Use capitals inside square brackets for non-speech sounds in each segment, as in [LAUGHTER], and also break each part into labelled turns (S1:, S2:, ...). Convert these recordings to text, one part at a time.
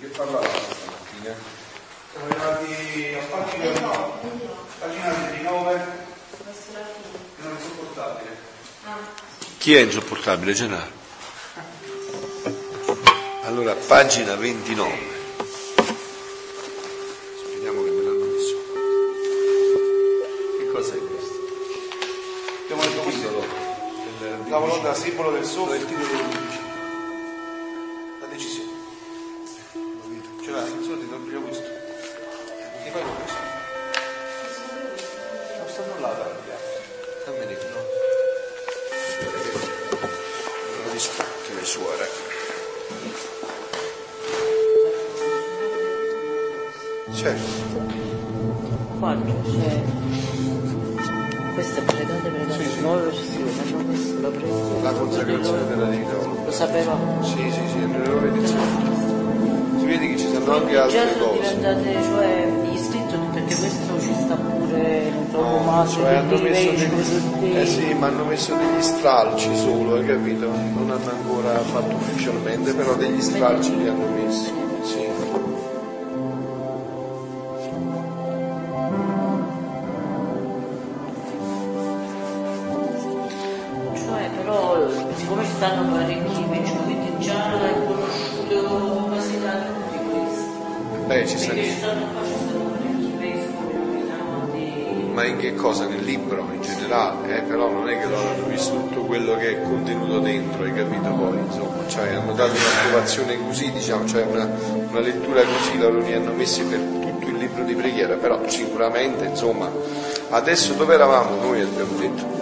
S1: Che parlava stamattina?
S2: Siamo arrivati a pagina, pagina 29, non è sopportabile.
S1: Chi è insopportabile, Gennaro? Allora, pagina 29. Speriamo che me l'hanno messo. Che cosa è questo?
S2: Abbiamo detto questo, la volontà, simbolo del sole, il titolo
S3: Quando c'è queste pregate, pregate,
S1: Sì, sì.
S3: nuove versioni, la preghiera.
S1: La consacrazione della volontà.
S3: Lo sapevamo.
S1: Sì, sì, sì, nelle nuove edizioni. Si vede che ci sono anche
S3: Già
S1: altre
S3: sono
S1: cose.
S3: diventate, cioè, gli iscritti, perché questo ci sta pure, trovo
S1: No,
S3: male,
S1: cioè hanno messo degli, eh sì, ma hanno messo degli stralci solo, hai capito? Non hanno ancora fatto ufficialmente, però degli stralci li hanno messi.
S3: Nominati.
S1: Ma in che cosa? Nel libro in generale, eh? però non è che loro hanno visto tutto quello che è contenuto dentro, hai capito poi, insomma, cioè hanno dato un'approvazione così, diciamo, cioè una, una lettura così, loro li hanno messi per tutto il libro di preghiera, però sicuramente, insomma, adesso dove eravamo noi abbiamo detto?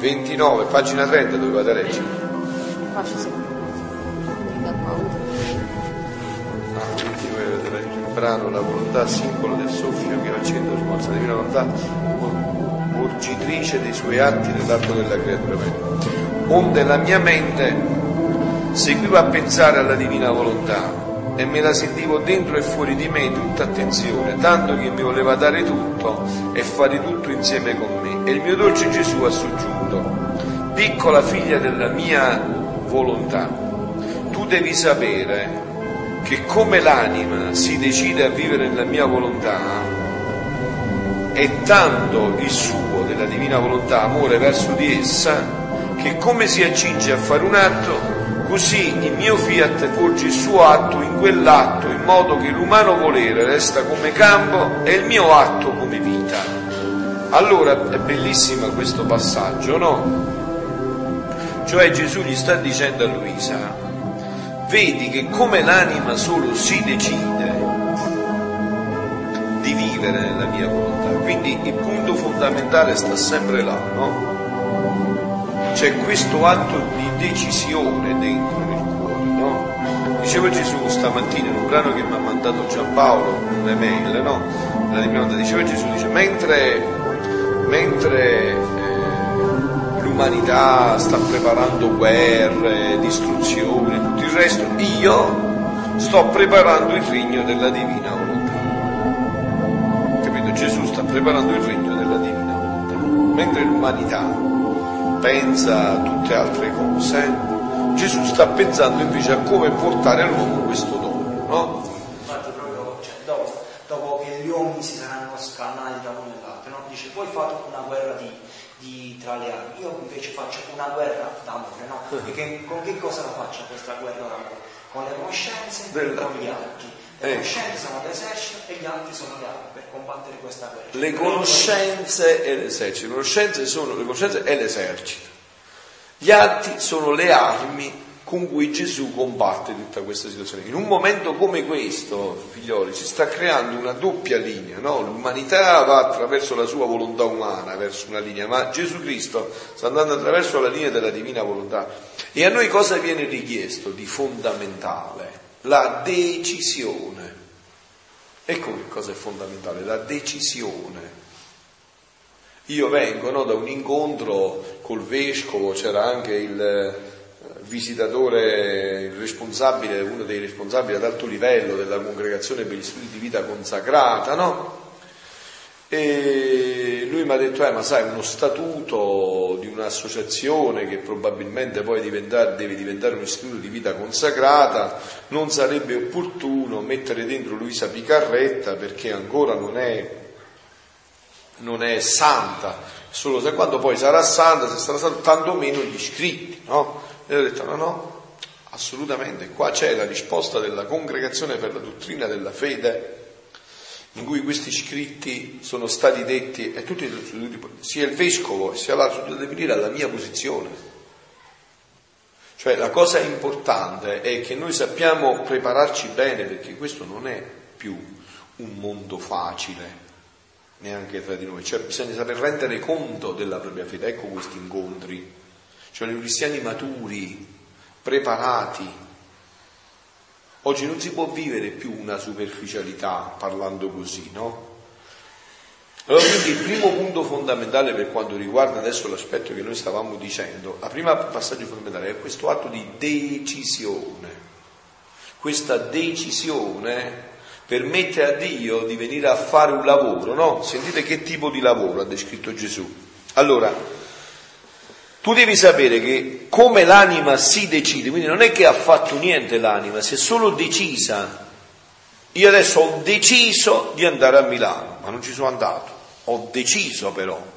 S1: 29, pagina 30 dovevate leggere. Brano La volontà, simbolo del soffio che accende la sforza divina volontà, urgitrice dei suoi atti nell'atto della creatura. Onde la mia mente seguiva a pensare alla divina volontà e me la sentivo dentro e fuori di me tutta attenzione, tanto che mi voleva dare tutto e fare tutto insieme con me. E il mio dolce Gesù ha soggiunto, piccola figlia della mia volontà, tu devi sapere che come l'anima si decide a vivere nella mia volontà, è tanto il suo della divina volontà, amore verso di essa, che come si accinge a fare un atto, così il mio fiat porge il suo atto in quell'atto, in modo che l'umano volere resta come campo e il mio atto come vita. Allora è bellissimo questo passaggio, no? Cioè Gesù gli sta dicendo a Luisa, vedi che come l'anima solo si decide di vivere nella mia volontà, quindi il punto fondamentale sta sempre là, no? C'è questo atto di decisione dentro nel cuore, no? Diceva Gesù stamattina in un brano che mi ha mandato Giampaolo, un'email, no? La diceva Gesù, dice, mentre, mentre l'umanità sta preparando guerre, distruzioni, tutto il resto, io sto preparando il regno della divina volontà. Capito? Gesù sta preparando il regno della divina volontà. Mentre l'umanità pensa a tutte altre cose, Gesù sta pensando invece a come portare all'uomo questo dono, no?
S4: Infatti proprio cioè, dopo, dopo che gli uomini si saranno scannati da uno e no? dice voi fate una guerra di- tra le armi, io invece faccio una guerra d'amore, no? [LAUGHS] E che- con che cosa la faccio questa guerra d'amore? Con le conoscenze e con gli archi. Le
S1: Ecco.
S4: conoscenze sono l'esercito e gli archi sono gli armi per combattere questa guerra.
S1: Le conoscenze e l'esercito. Le conoscenze sono le conoscenze e l'esercito. Gli atti sono le armi con cui Gesù combatte tutta questa situazione. In un momento come questo, figlioli, si sta creando una doppia linea, no? L'umanità va attraverso la sua volontà umana, verso una linea, ma Gesù Cristo sta andando attraverso la linea della divina volontà. E a noi cosa viene richiesto di fondamentale? La decisione. Ecco che cosa è fondamentale, la decisione. Io vengo no, da un incontro col vescovo, c'era anche il visitatore, il responsabile, uno dei responsabili ad alto livello della congregazione per gli studi di vita consacrata, no? E lui prima ha detto, eh, ma sai, uno statuto di un'associazione che probabilmente poi diventare, deve diventare un istituto di vita consacrata, non sarebbe opportuno mettere dentro Luisa Picarretta perché ancora non è, non è santa, solo se quando poi sarà santa, se sarà santa, tanto meno gli iscritti, no? E ho detto, no, no, assolutamente, qua c'è la risposta della congregazione per la dottrina della fede in cui questi scritti sono stati detti, e tutti, sia il vescovo sia l'altro deve venire alla mia posizione. Cioè la cosa importante è che noi sappiamo prepararci bene perché questo non è più un mondo facile, neanche tra di noi, cioè bisogna saper rendere conto della propria fede, ecco questi incontri, cioè i cristiani maturi, preparati, Oggi non si può vivere più una superficialità parlando così, no? Allora quindi il primo punto fondamentale per quanto riguarda adesso l'aspetto che noi stavamo dicendo, il primo passaggio fondamentale è questo atto di decisione. Questa decisione permette a Dio di venire a fare un lavoro, no? Sentite che tipo di lavoro ha descritto Gesù. Allora, tu devi sapere che come l'anima si decide, quindi non è che ha fatto niente l'anima, si è solo decisa. Io adesso ho deciso di andare a Milano, ma non ci sono andato, ho deciso però.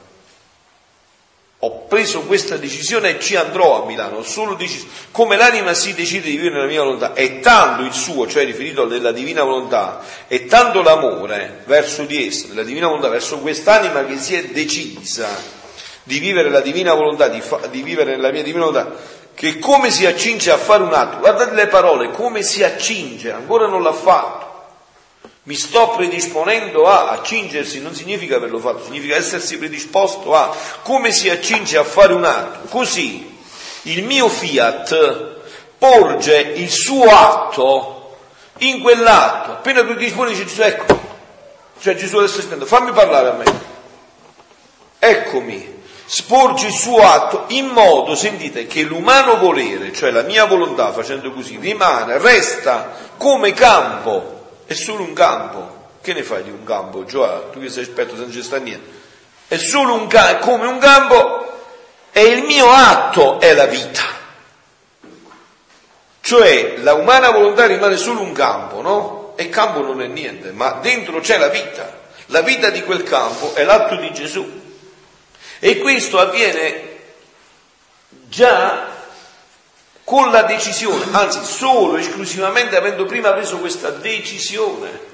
S1: Ho preso questa decisione e ci andrò a Milano, ho solo deciso. Come l'anima si decide di vivere nella mia volontà, è tanto il suo, cioè riferito alla divina volontà, è tanto l'amore verso di essa, della divina volontà, verso quest'anima che si è decisa di vivere la divina volontà, di, fa, di vivere nella mia divina volontà, che come si accinge a fare un atto, guardate le parole, come si accinge, ancora non l'ha fatto. Mi sto predisponendo a accingersi, non significa averlo fatto, significa essersi predisposto a come si accinge a fare un atto. Così il mio fiat porge il suo atto in quell'atto. Appena tu ti disponi dici Gesù, ecco, cioè Gesù adesso sta fammi parlare a me. Eccomi, sporge il suo atto in modo, sentite, che l'umano volere, cioè la mia volontà facendo così, rimane, resta come campo, è solo un campo. Che ne fai di un campo, Gioà? Tu che sei esperto, non ci sta niente. È solo un campo, come un campo, e il mio atto è la vita. Cioè la umana volontà rimane solo un campo, no? E campo non è niente, ma dentro c'è la vita. La vita di quel campo è l'atto di Gesù. E questo avviene già con la decisione, anzi solo esclusivamente avendo prima preso questa decisione.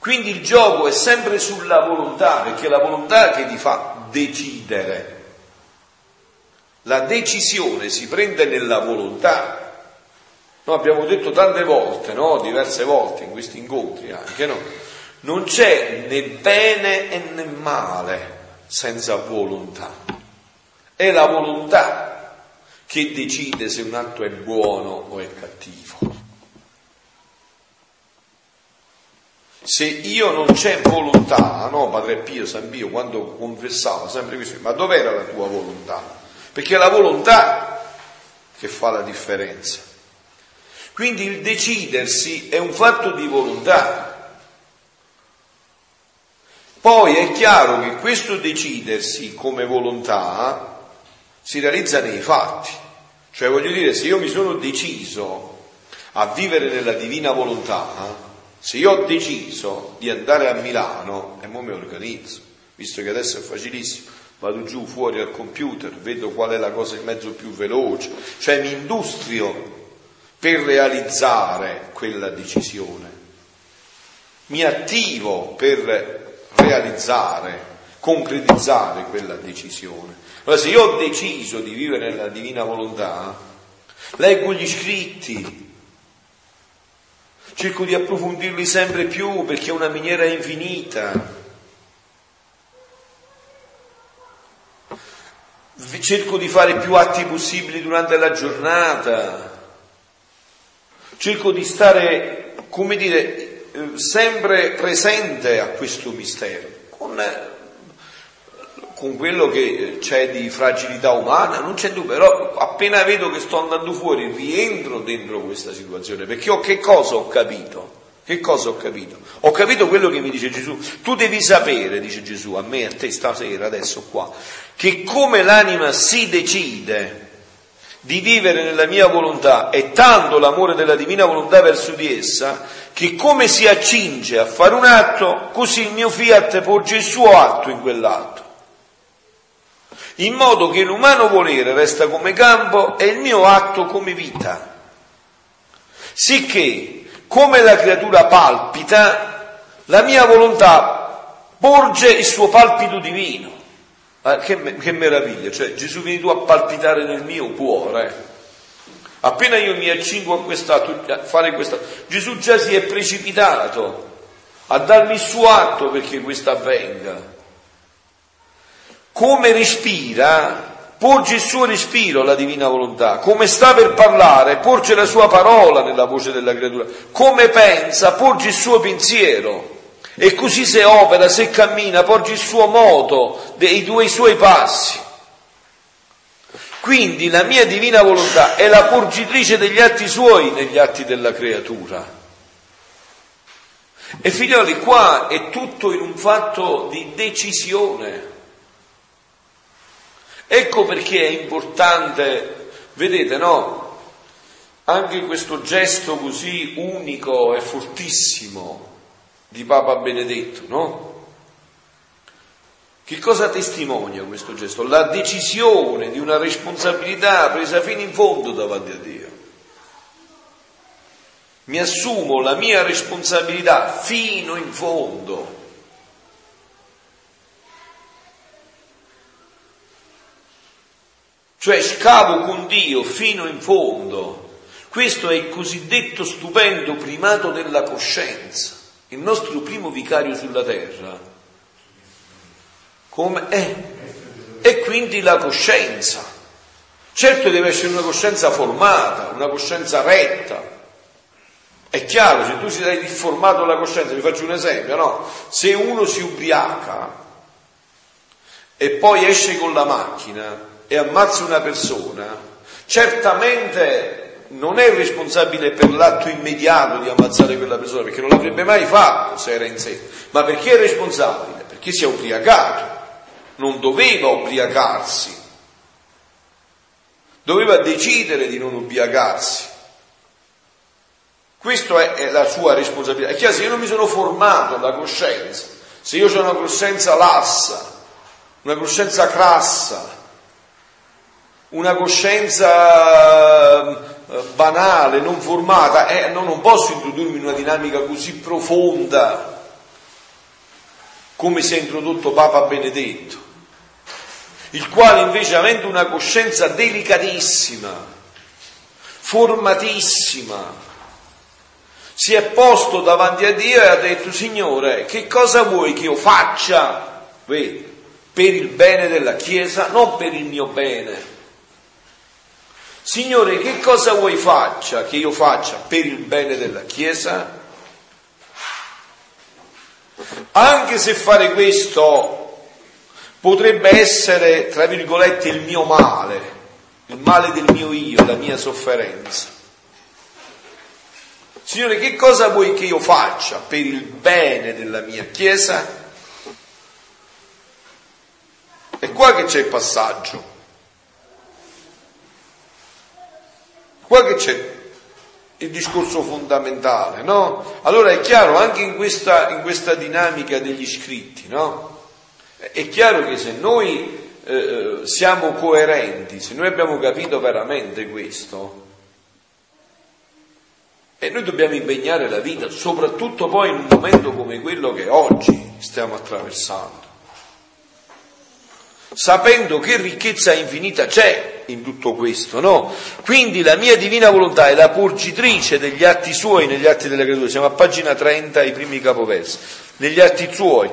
S1: Quindi il gioco è sempre sulla volontà, perché è la volontà che ti fa decidere. La decisione si prende nella volontà. Noi abbiamo detto tante volte, no? diverse volte in questi incontri anche, no? Non c'è né bene e né male senza volontà. È la volontà che decide se un atto è buono o è cattivo. Se io non c'è volontà, no, Padre Pio, San Pio, quando confessavo sempre questo, ma dov'era la tua volontà? Perché è la volontà che fa la differenza. Quindi il decidersi è un fatto di volontà. Poi è chiaro che questo decidersi come volontà si realizza nei fatti. Cioè voglio dire, se io mi sono deciso a vivere nella divina volontà, se io ho deciso di andare a Milano e mo mi organizzo, visto che adesso è facilissimo, vado giù fuori al computer, vedo qual è la cosa in mezzo più veloce, cioè mi industrio per realizzare quella decisione, mi attivo per realizzare, concretizzare quella decisione. Allora se io ho deciso di vivere nella divina volontà, leggo gli scritti, cerco di approfondirli sempre più perché è una miniera infinita. Cerco di fare più atti possibili durante la giornata, cerco di stare, come dire, sempre presente a questo mistero, con, con, quello che c'è di fragilità umana, non c'è dubbio, però appena vedo che sto andando fuori rientro dentro questa situazione, perché ho che cosa ho capito? Che cosa ho capito? Ho capito quello che mi dice Gesù. Tu devi sapere, dice Gesù, a me, a te stasera, adesso qua, che come l'anima si decide di vivere nella mia volontà e tanto l'amore della divina volontà verso di essa, che come si accinge a fare un atto, così il mio fiat porge il suo atto in quell'atto. In modo che l'umano volere resta come campo e il mio atto come vita. Sicché come la creatura palpita, la mia volontà porge il suo palpito divino. Ah, che, che, meraviglia, cioè Gesù vieni tu a palpitare nel mio cuore. Appena io mi accingo a, quest'atto, a fare questo, Gesù già si è precipitato a darmi il suo atto perché questo avvenga. Come respira, porge il suo respiro alla divina volontà, come sta per parlare, porge la sua parola nella voce della creatura, come pensa, porge il suo pensiero. E così se opera, se cammina, porge il suo moto, dei due suoi passi. Quindi la mia divina volontà è la porgitrice degli atti suoi negli atti della creatura. E figlioli, qua è tutto in un fatto di decisione. Ecco perché è importante, vedete, no? Anche questo gesto così unico e fortissimo di Papa Benedetto, no? Che cosa testimonia questo gesto? La decisione di una responsabilità presa fino in fondo davanti a Dio. Mi assumo la mia responsabilità fino in fondo. cioè scavo con Dio fino in fondo. Questo è il cosiddetto stupendo primato della coscienza, il nostro primo vicario sulla terra. Come è? E quindi la coscienza. Certo deve essere una coscienza formata, una coscienza retta. È chiaro, se tu sei difformato la coscienza, vi faccio un esempio, no? Se uno si ubriaca e poi esce con la macchina, e ammazza una persona, certamente non è responsabile per l'atto immediato di ammazzare quella persona, perché non l'avrebbe mai fatto se era in sé, ma perché è responsabile? Perché si è ubriacato, non doveva ubriacarsi, doveva decidere di non ubriacarsi. Questa è, la sua responsabilità. È chiaro, se io non mi sono formato la coscienza, se io ho una coscienza lassa, una coscienza crassa, una coscienza eh, banale, non formata, eh, no, non posso introdurmi in una dinamica così profonda come si è introdotto Papa Benedetto, il quale invece avendo una coscienza delicatissima, formatissima, si è posto davanti a Dio e ha detto Signore, che cosa vuoi che io faccia? Per il bene della Chiesa, non per il mio bene Signore, che cosa vuoi faccia, che io faccia per il bene della Chiesa? Anche se fare questo potrebbe essere, tra virgolette, il mio male, il male del mio io, la mia sofferenza. Signore, che cosa vuoi che io faccia per il bene della mia Chiesa? E qua che c'è il passaggio. Qua che c'è il discorso fondamentale, no? Allora è chiaro, anche in questa, in questa dinamica degli scritti, no? È chiaro che se noi eh, siamo coerenti, se noi abbiamo capito veramente questo, e noi dobbiamo impegnare la vita, soprattutto poi in un momento come quello che oggi stiamo attraversando sapendo che ricchezza infinita c'è in tutto questo, no? Quindi la mia divina volontà è la porgitrice degli atti suoi negli atti delle creature. Siamo a pagina 30, i primi capoversi. Negli atti suoi.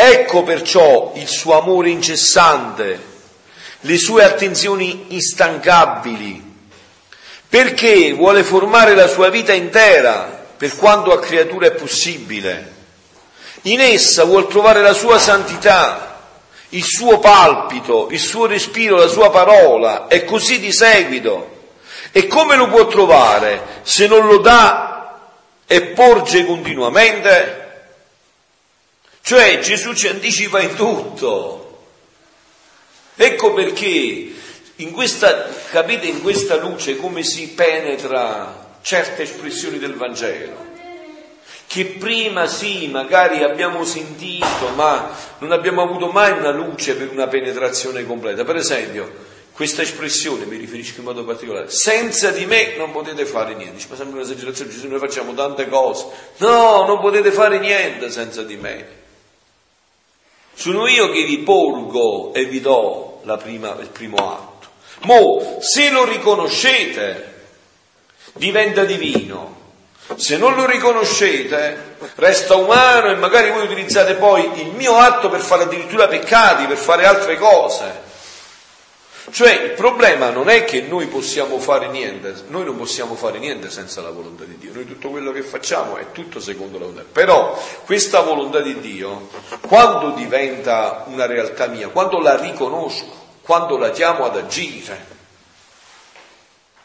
S1: Ecco perciò il suo amore incessante, le sue attenzioni instancabili, perché vuole formare la sua vita intera, per quanto a creatura è possibile. In essa vuol trovare la sua santità, il suo palpito, il suo respiro, la sua parola, e così di seguito. E come lo può trovare se non lo dà e porge continuamente. Cioè Gesù ci anticipa in tutto. Ecco perché in questa, capite in questa luce come si penetra certe espressioni del Vangelo che prima sì, magari abbiamo sentito, ma non abbiamo avuto mai una luce per una penetrazione completa. Per esempio, questa espressione mi riferisco in modo particolare, senza di me non potete fare niente. Dice, ma sembra un'esagerazione, Gesù, noi facciamo tante cose. No, non potete fare niente senza di me. Sono io che vi porgo e vi do prima, il primo atto. Mo, se lo riconoscete, diventa divino. Se non lo riconoscete, resta umano e magari voi utilizzate poi il mio atto per fare addirittura peccati, per fare altre cose. Cioè il problema non è che noi possiamo fare niente, noi non possiamo fare niente senza la volontà di Dio, noi tutto quello che facciamo è tutto secondo la volontà. Però questa volontà di Dio, quando diventa una realtà mia, quando la riconosco, quando la chiamo ad agire,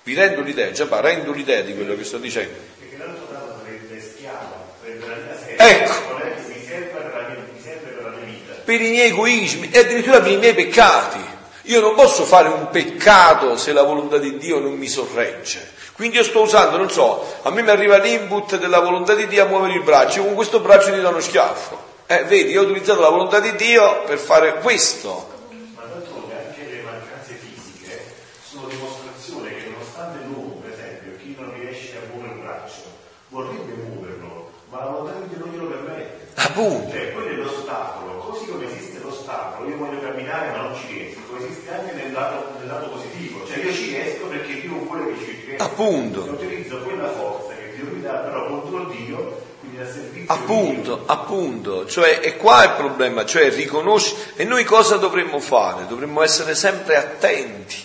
S1: vi rendo l'idea, già pa, rendo l'idea di quello che sto dicendo.
S5: Perché l'altro dato sarebbe schiavo, sarebbe la mia
S1: sera, ecco.
S5: per la mia, mi serve per la mia vita.
S1: Per i miei egoismi e addirittura per i miei peccati. Io non posso fare un peccato se la volontà di Dio non mi sorregge. Quindi io sto usando, non so, a me mi arriva l'input della volontà di Dio a muovere il braccio, io con questo braccio ti do uno schiaffo. Eh, vedi, io ho utilizzato la volontà di Dio per fare questo.
S5: Ma d'altronde anche le mancanze fisiche sono dimostrazione che nonostante l'uomo, per esempio, chi non riesce a muovere il braccio, vorrebbe muoverlo, ma la volontà di Dio non glielo permette.
S1: Appunto.
S5: Cioè, quello è l'ostacolo, così come esiste l'ostacolo, io voglio camminare ma non ci riesco, esiste anche nel lato, nel lato positivo, cioè io ci riesco perché Dio vuole che ci riesco.
S1: Appunto.
S5: E utilizzo quella forza che Dio mi dà, però contro Dio, quindi a servizio
S1: Appunto,
S5: Dio.
S1: appunto, cioè, e qua è il problema, cioè riconoscere, e noi cosa dovremmo fare? Dovremmo essere sempre attenti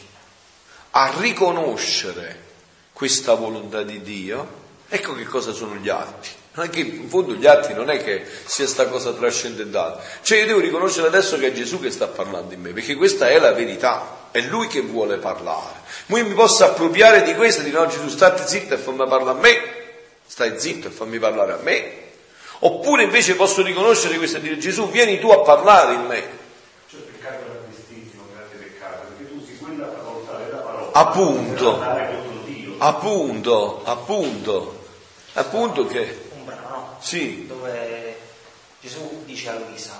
S1: a riconoscere questa volontà di Dio. Ecco che cosa sono gli atti. Non è che in fondo gli atti non è che sia sta cosa trascendentale. Cioè io devo riconoscere adesso che è Gesù che sta parlando in me, perché questa è la verità, è Lui che vuole parlare. Ma io mi posso appropriare di questo e dire no Gesù stati zitto e fammi parlare a me, stai zitto e fammi parlare a me. Oppure invece posso riconoscere questo e dire Gesù vieni tu a parlare in me.
S5: Cioè il peccato grandissimo, un grande peccato, perché tu usi quella facoltà della parola
S1: Appunto. Appunto, appunto, appunto che? Sì,
S4: dove Gesù dice a Luisa,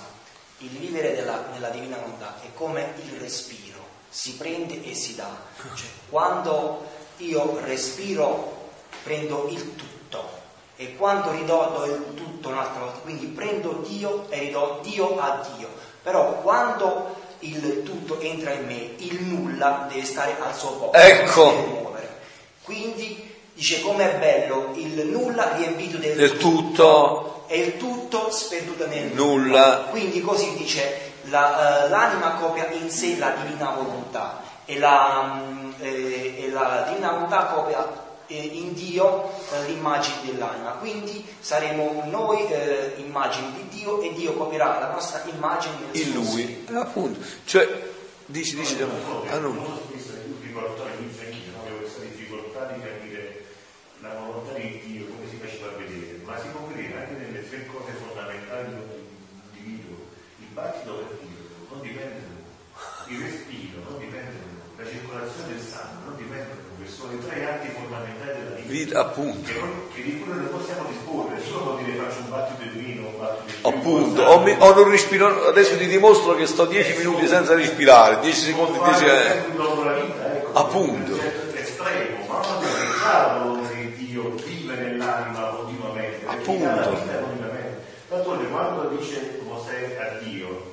S4: il vivere della- nella divina volontà è come il respiro, si prende e si dà. [LAUGHS] Cioè, quando io respiro prendo il tutto e quando ridò do il tutto un'altra volta, quindi prendo Dio e ridò Dio a Dio. Però quando il tutto entra in me, il nulla deve stare al suo posto,
S1: Ecco.
S4: si deve muovere. Quindi dice com'è bello il nulla riempito del,
S1: Del tutto.
S4: e il tutto sperduto nel
S1: Nulla.
S4: Quindi così dice la, eh, l'anima copia in sé la divina volontà e la, mm, eh, e la divina volontà copia eh, in Dio eh, l'immagine dell'anima. Quindi saremo noi eh, immagini di Dio e Dio copierà la nostra immagine nel
S1: in lui, appunto, cioè, dici, dici, ah, no.
S5: Molto spesso io ricordo all'inizio anch'io, no? avevo questa difficoltà di capire la volontà di Dio, come si faceva a vedere, ma si può vedere anche nelle tre cose fondamentali dell'individuo. Il battito cardiaco non dipende da noi, il respiro non dipende da noi, la circolazione del sangue non dipende da noi, sono i tre atti fondamentali della vita.
S1: Appunto.
S5: Che, che di cui non possiamo disporre, nessuno può dire faccio un battito di vino, un battito di
S1: Appunto, o, mi- o non respiro, adesso ti dimostro che sto 10 minuti senza respirare, 10 secondi, 10 eh.
S5: ecco.
S1: Appunto.
S5: Un certo estremo, ma non è nell'anima continuamente.
S1: Appunto.
S5: la vita continuamente. D'altronde quando dice Mosè a Dio,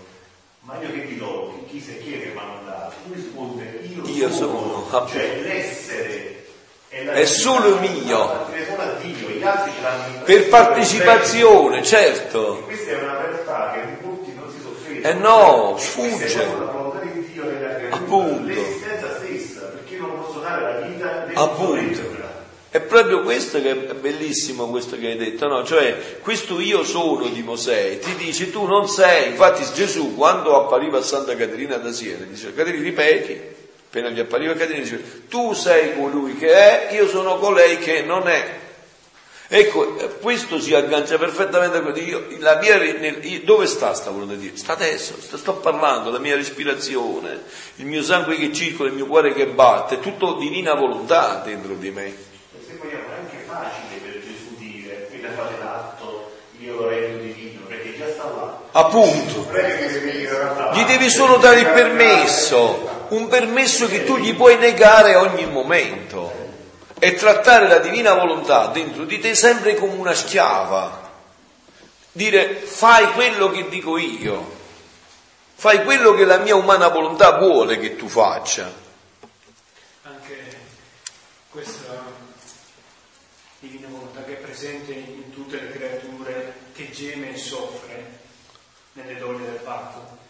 S5: ma io che ti do, chi, sei chi è che mi ha mandato? Tu risponde, io,
S1: Io sono, appunto.
S5: cioè l'essere è,
S1: È solo mio.
S5: Dio,
S1: Per partecipazione, certo.
S5: questa è una realtà che molti non si soffermano.
S1: Eh no,
S5: E
S1: sfugge. Appunto.
S5: l'esistenza stessa, perché non posso dare la vita del
S1: Appunto. È proprio questo che è bellissimo questo che hai detto, no? Cioè, questo io sono di Mosè, ti dice tu non sei, infatti Gesù quando appariva a Santa Caterina da Siena, dice Caterina ripeti, appena gli appariva Caterina dice tu sei colui che è, io sono colei che non è. Ecco, questo si aggancia perfettamente a quello io, la mia, io, dove sta sta volontà di Dio? Sta adesso, sto, sto, parlando, la mia respirazione, il mio sangue che circola, il mio cuore che batte, è tutto divina volontà dentro di me.
S5: Se vogliamo è anche facile per Gesù dire, qui da fare l'atto, io lo rendo divino, perché già sta là.
S1: Appunto. Gli devi solo dare il permesso, un permesso che tu gli puoi negare a ogni momento e trattare la divina volontà dentro di te sempre come una schiava. Dire fai quello che dico io, fai quello che la mia umana volontà vuole che tu faccia.
S6: Anche questa divina volontà che è presente in tutte le creature, che geme e soffre nelle donne del patto.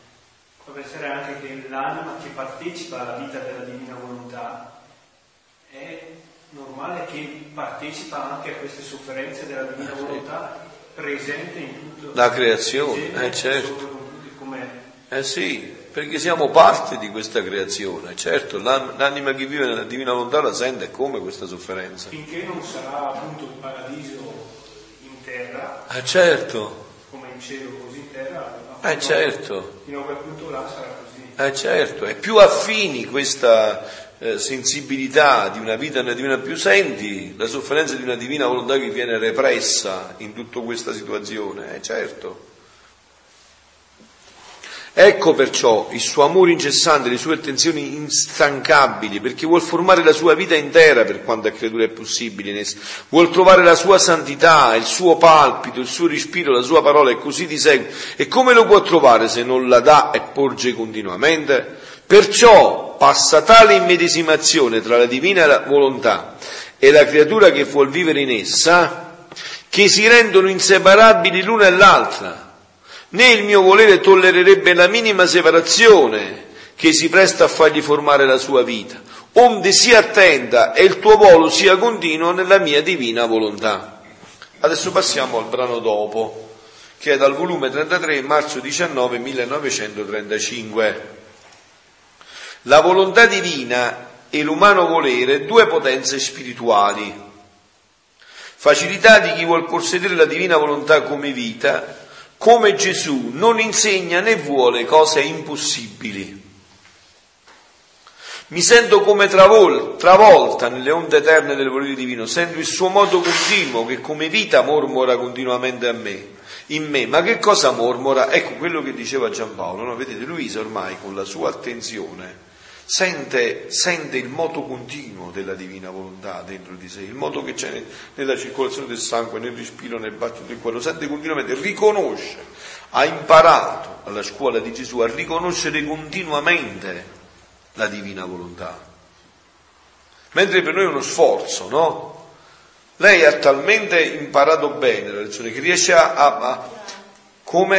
S6: Può pensare anche che l'anima che partecipa alla vita della divina volontà è normale che partecipa anche a queste sofferenze della divina volontà presente in tutta
S1: la creazione, eh, certo. Eh sì, perché siamo parte di questa creazione, certo, l'anima che vive nella divina volontà la sente come questa sofferenza.
S6: Finché non sarà appunto il paradiso in terra,
S1: eh certo.
S6: come in cielo così in terra,
S1: eh certo.
S6: Fino a quel punto là sarà così.
S1: Eh certo, è più affini questa eh, sensibilità di una vita nella divina più senti la sofferenza di una divina volontà che viene repressa in tutta questa situazione, eh, certo. Ecco perciò il suo amore incessante, le sue attenzioni instancabili, perché vuol formare la sua vita intera per quanto a creatura è possibile in essa, vuol trovare la sua santità, il suo palpito, il suo respiro, la sua parola e così di seguito. E come lo può trovare se non la dà e porge continuamente? Perciò passa tale immedesimazione tra la divina volontà e la creatura che vuol vivere in essa, che si rendono inseparabili l'una e l'altra. Né il mio volere tollererebbe la minima separazione che si presta a fargli formare la sua vita, onde sia attenta e il tuo volo sia continuo nella mia divina volontà. Adesso passiamo al brano dopo, che è dal volume 33, marzo 19, 1935. La volontà divina e l'umano volere, due potenze spirituali. Facilità di chi vuol possedere la divina volontà come vita, come Gesù non insegna né vuole cose impossibili. Mi sento come travol- travolta nelle onde eterne del volere divino, sento il suo modo continuo che come vita mormora continuamente a me, in me. Ma che cosa mormora? Ecco quello che diceva Giampaolo, no? Vedete, Luisa ormai con la sua attenzione sente, sente, il moto continuo della divina volontà dentro di sé, il moto che c'è nella circolazione del sangue, nel respiro, nel battito del cuore, lo sente continuamente, riconosce, ha imparato alla scuola di Gesù a riconoscere continuamente la divina volontà. Mentre per noi è uno sforzo, no? Lei ha talmente imparato bene la lezione che riesce a... a, a come?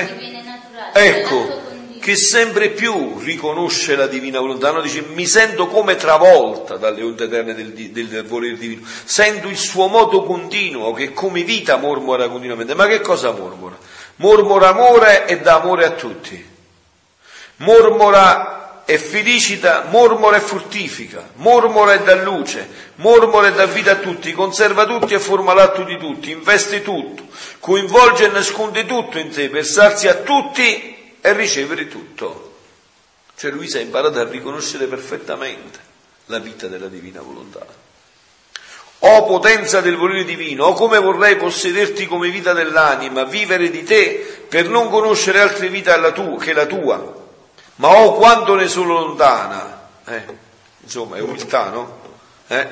S1: Ecco, che sempre più riconosce la divina volontà, no? dice mi sento come travolta dalle onde eterne del, del, del volere divino, sento il suo moto continuo che come vita mormora continuamente. Ma che cosa mormora? Mormora amore e dà amore a tutti. Mormora e felicita, mormora e fruttifica, mormora e dà luce, mormora e dà vita a tutti, conserva tutti e forma l'atto di tutti, investe tutto, coinvolge e nasconde tutto in sé per sarsi a tutti e ricevere tutto. Cioè Luisa ha imparato a riconoscere perfettamente la vita della divina volontà. O potenza del volere divino, o come vorrei possederti come vita dell'anima, vivere di te per non conoscere altre vite che la tua, ma oh quanto ne sono lontana. Eh, insomma, è umiltà, no? Eh?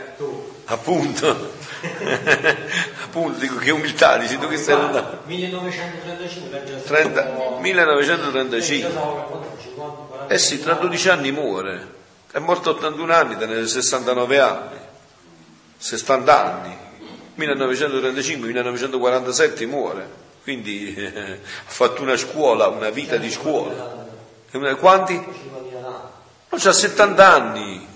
S1: Appunto. [LAUGHS] Appunto, dico che umiltà, dici tu che stai lontano.
S4: 1935
S1: 30, 1935. Eh sì, tra 12 anni muore. È morto a 81 anni, tenere 69 anni. 60 anni. 1935-1947 muore. Quindi eh, [LAUGHS] ha fatto una scuola, una vita di scuola. Quanti? Non c'ha 70 anni.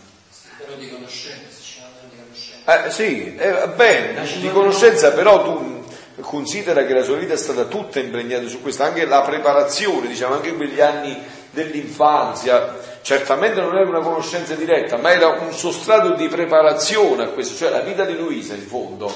S1: Eh, sì, eh, bene, di conoscenza però tu considera che la sua vita è stata tutta impregnata su questo, anche la preparazione, diciamo, anche quegli anni dell'infanzia, certamente non era una conoscenza diretta, ma era un sostrato di preparazione a questo, cioè la vita di Luisa in fondo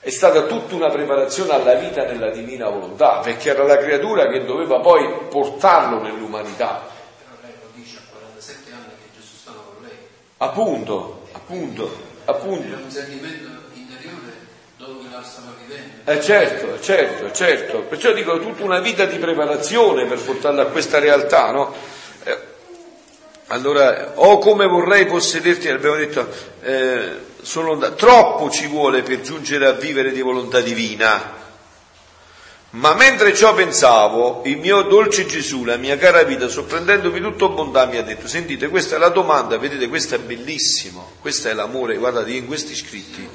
S1: è stata tutta una preparazione alla vita nella divina volontà, perché era la creatura che doveva poi portarlo nell'umanità.
S7: Però lei lo dice a 47 anni che Gesù stava con lei.
S1: Appunto, appunto, appunto.
S7: Era un sentimento interiore che la stava vivendo.
S1: Eh certo, certo, certo. Perciò dico tutta una vita di preparazione per portarla a questa realtà, no? Eh, allora, o come vorrei possederti, abbiamo detto, eh, sono, troppo ci vuole per giungere a vivere di volontà divina. Ma mentre ciò pensavo, il mio dolce Gesù, la mia cara vita, sorprendendomi tutto bontà, mi ha detto, sentite, questa è la domanda, vedete, questo è bellissimo, questo è l'amore, guardate, in questi scritti,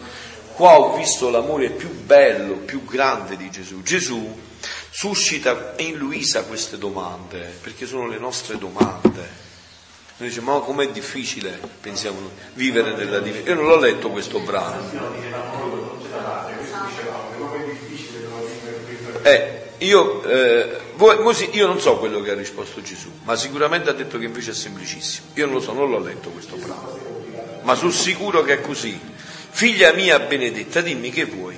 S1: qua ho visto l'amore più bello, più grande di Gesù. Gesù suscita in Luisa queste domande, perché sono le nostre domande. Noi diciamo, ma com'è difficile, pensiamo, vivere nella divinità. Io non l'ho letto questo brano. Eh, io, eh, voi, io non so quello che ha risposto Gesù, ma sicuramente ha detto che invece è semplicissimo. Io non lo so, non l'ho letto questo brano, ma sono sicuro che è così. Figlia mia benedetta, dimmi che vuoi.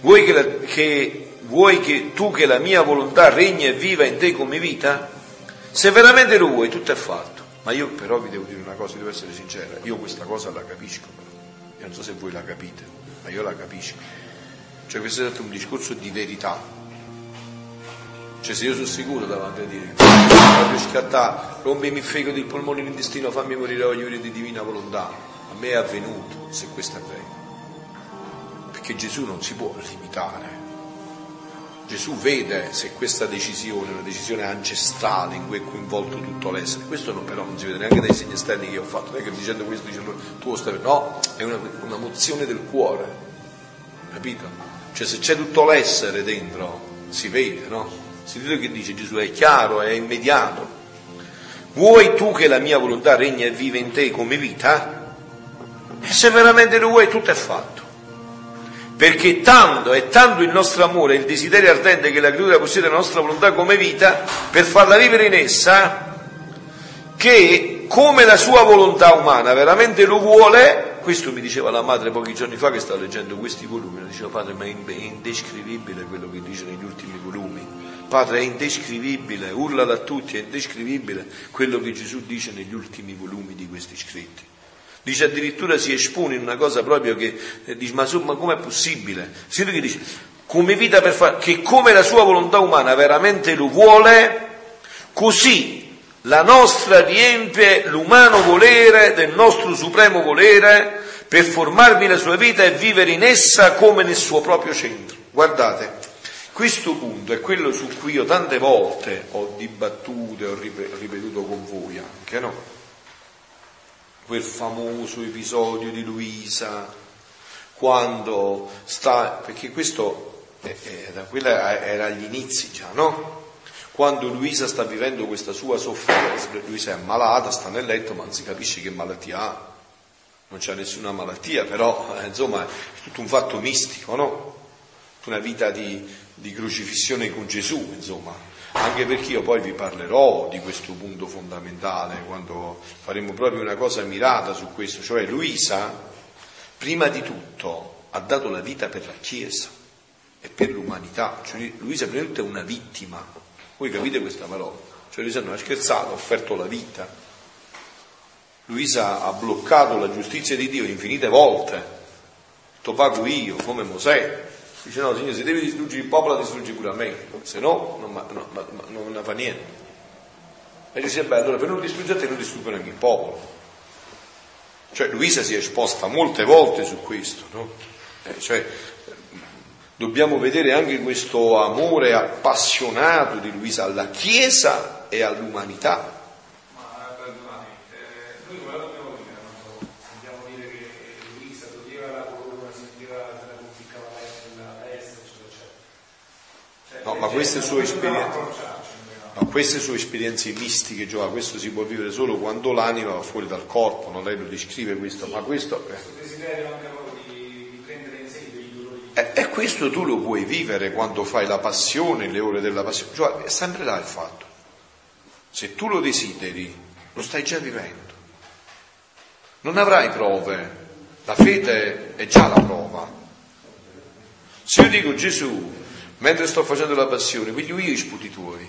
S1: Vuoi che, la, che, vuoi che tu che la mia volontà regni e viva in te come vita? Se veramente lo vuoi, tutto è fatto. Ma io però vi devo dire una cosa, devo essere sincera, io questa cosa la capisco. Io non so se voi la capite, ma io la capisco. Cioè questo è stato un discorso di verità. Cioè se io sono sicuro davanti a dire, voglio scattare, rompimi il fegato, il polmone, l'intestino, fammi morire, voglio dire di divina volontà. A me è avvenuto, se questo è vero. Perché Gesù non si può limitare. Gesù vede se questa decisione è una decisione ancestrale in cui è coinvolto tutto l'essere. Questo non, però non si vede neanche dai segni esterni che io ho fatto, non è che dicendo questo dicendo tu stai no, è una, una mozione del cuore, capito? Cioè se c'è tutto l'essere dentro, si vede, no? Sentite che dice Gesù, è chiaro, è immediato. Vuoi tu che la mia volontà regna e vive in te come vita? E se veramente lo vuoi, tutto è fatto perché tanto è tanto il nostro amore, il desiderio ardente che la creatura possiede la nostra volontà come vita, per farla vivere in essa, che come la sua volontà umana veramente lo vuole, questo mi diceva la madre pochi giorni fa che stava leggendo questi volumi, diceva padre ma è indescrivibile quello che dice negli ultimi volumi, padre è indescrivibile, urlala a tutti, è indescrivibile quello che Gesù dice negli ultimi volumi di questi scritti. Dice addirittura si espone in una cosa proprio che eh, dice ma, ma com'è possibile? Sento che dice come vita per fare, che come la sua volontà umana veramente lo vuole, così la nostra riempie l'umano volere del nostro supremo volere per formarvi la sua vita e vivere in essa come nel suo proprio centro. Guardate, questo punto è quello su cui io tante volte ho dibattuto e ho ripetuto con voi anche, no? quel famoso episodio di Luisa, quando sta, perché questo era, era agli inizi già, no? Quando Luisa sta vivendo questa sua sofferenza, Luisa è ammalata, sta nel letto, ma non si capisce che malattia ha, non c'è nessuna malattia, però eh, insomma è tutto un fatto mistico, no? Una vita di, di crocifissione con Gesù, insomma, anche perché io poi vi parlerò di questo punto fondamentale quando faremo proprio una cosa mirata su questo, cioè Luisa, prima di tutto, ha dato la vita per la Chiesa e per l'umanità, cioè Luisa è una vittima, voi capite questa parola? Cioè Luisa non ha scherzato, ha offerto la vita. Luisa ha bloccato la giustizia di Dio infinite volte, to pago io come Mosè, Dice no, Signore, se devi distruggere il popolo, distruggi pure a me, se no non, no, non, non fa niente. E dice, beh, allora per non distruggere te non distruggono anche il popolo. Cioè Luisa si è esposta molte volte su questo, no? Eh, cioè, dobbiamo vedere anche questo amore appassionato di Luisa alla Chiesa e all'umanità. No, ma queste sue esperienze, no, queste sue esperienze mistiche, Giova, questo si può vivere solo quando l'anima va fuori dal corpo, non lei lo descrive questo, ma questo... Eh, e questo tu lo puoi vivere quando fai la passione, le ore della passione. Cioè, è sempre là il fatto. Se tu lo desideri, lo stai già vivendo. Non avrai prove. La fede è già la prova. Se io dico Gesù, mentre sto facendo la passione, piglio io i sputi tuoi.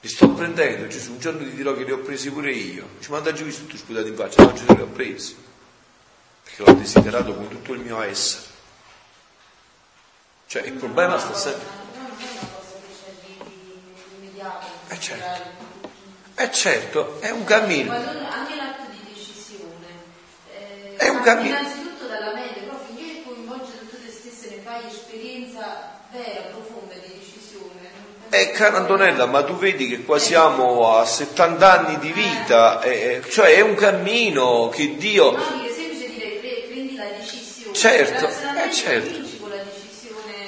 S1: Li sto prendendo, Gesù, un giorno ti dirò che li ho presi pure io. Ci manda giù tu sputati in faccia, oggi li ho presi. Perché l'ho desiderato con tutto il mio essere. Cioè il problema sta sempre. Eh certo. Eh certo, è un cammino.
S8: Anche l'atto di decisione. Eh,
S1: È un cammino.
S8: Innanzitutto dalla mente, però finché coinvolge tu te stesso e ne fai esperienza vera, profonda di decisione.
S1: Eh, cara Antonella, ma tu vedi che qua siamo a 70 anni di vita, eh, cioè è un cammino che Dio... Certo, eh, certo.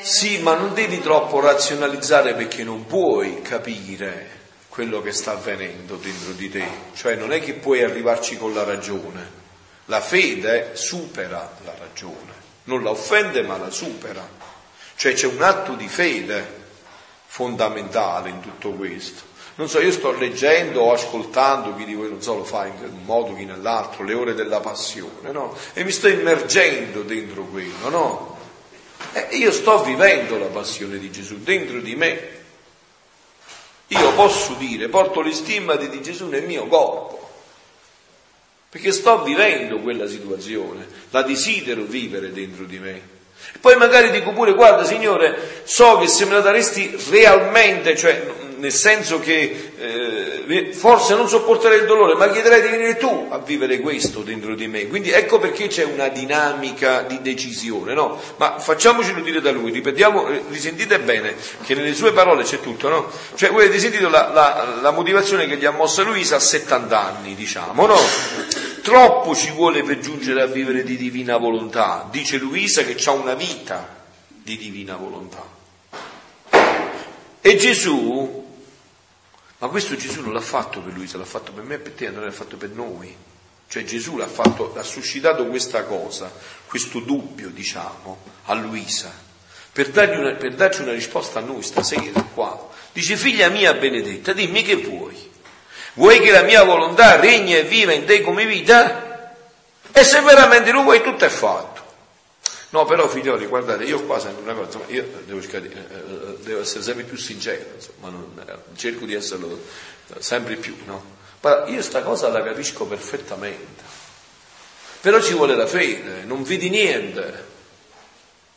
S1: Sì, ma non devi troppo razionalizzare perché non puoi capire quello che sta avvenendo dentro di te, cioè non è che puoi arrivarci con la ragione. La fede supera la ragione, non la offende ma la supera. Cioè c'è un atto di fede fondamentale in tutto questo. Non so, io sto leggendo o ascoltando, chi di voi non so lo fa in un modo, chi nell'altro, le ore della passione, no? E mi sto immergendo dentro quello, no? E io sto vivendo la passione di Gesù dentro di me. Io posso dire, porto le di Gesù nel mio corpo, perché sto vivendo quella situazione, la desidero vivere dentro di me. E poi magari dico pure, guarda Signore, so che se me la daresti realmente, cioè nel senso che eh, forse non sopporterei il dolore, ma chiederei di venire tu a vivere questo dentro di me. Quindi ecco perché c'è una dinamica di decisione, no? Ma facciamocelo dire da lui, ripetiamo, eh, risentite bene che nelle sue parole c'è tutto, no? Cioè voi avete sentito la, la, la motivazione che gli ha mossa Luisa a 70 anni, diciamo, no? Troppo ci vuole per giungere a vivere di divina volontà, dice Luisa che ha una vita di divina volontà. E Gesù ma questo Gesù non l'ha fatto per Luisa, l'ha fatto per me e per te, non l'ha fatto per noi. Cioè Gesù l'ha, fatto, ha suscitato questa cosa, questo dubbio, diciamo, a Luisa, per, una, per darci una risposta a noi stasera qua. Dice, figlia mia benedetta, dimmi che vuoi. Vuoi che la mia volontà regni e viva in te come vita? E se veramente lo vuoi, tutto è fatto. No, però figlioli, guardate, io qua sento una cosa, io devo, cercare, eh, devo essere sempre più sincero, insomma, non, eh, cerco di esserlo sempre più, no? Ma io sta cosa la capisco perfettamente, però ci vuole la fede, non vedi niente.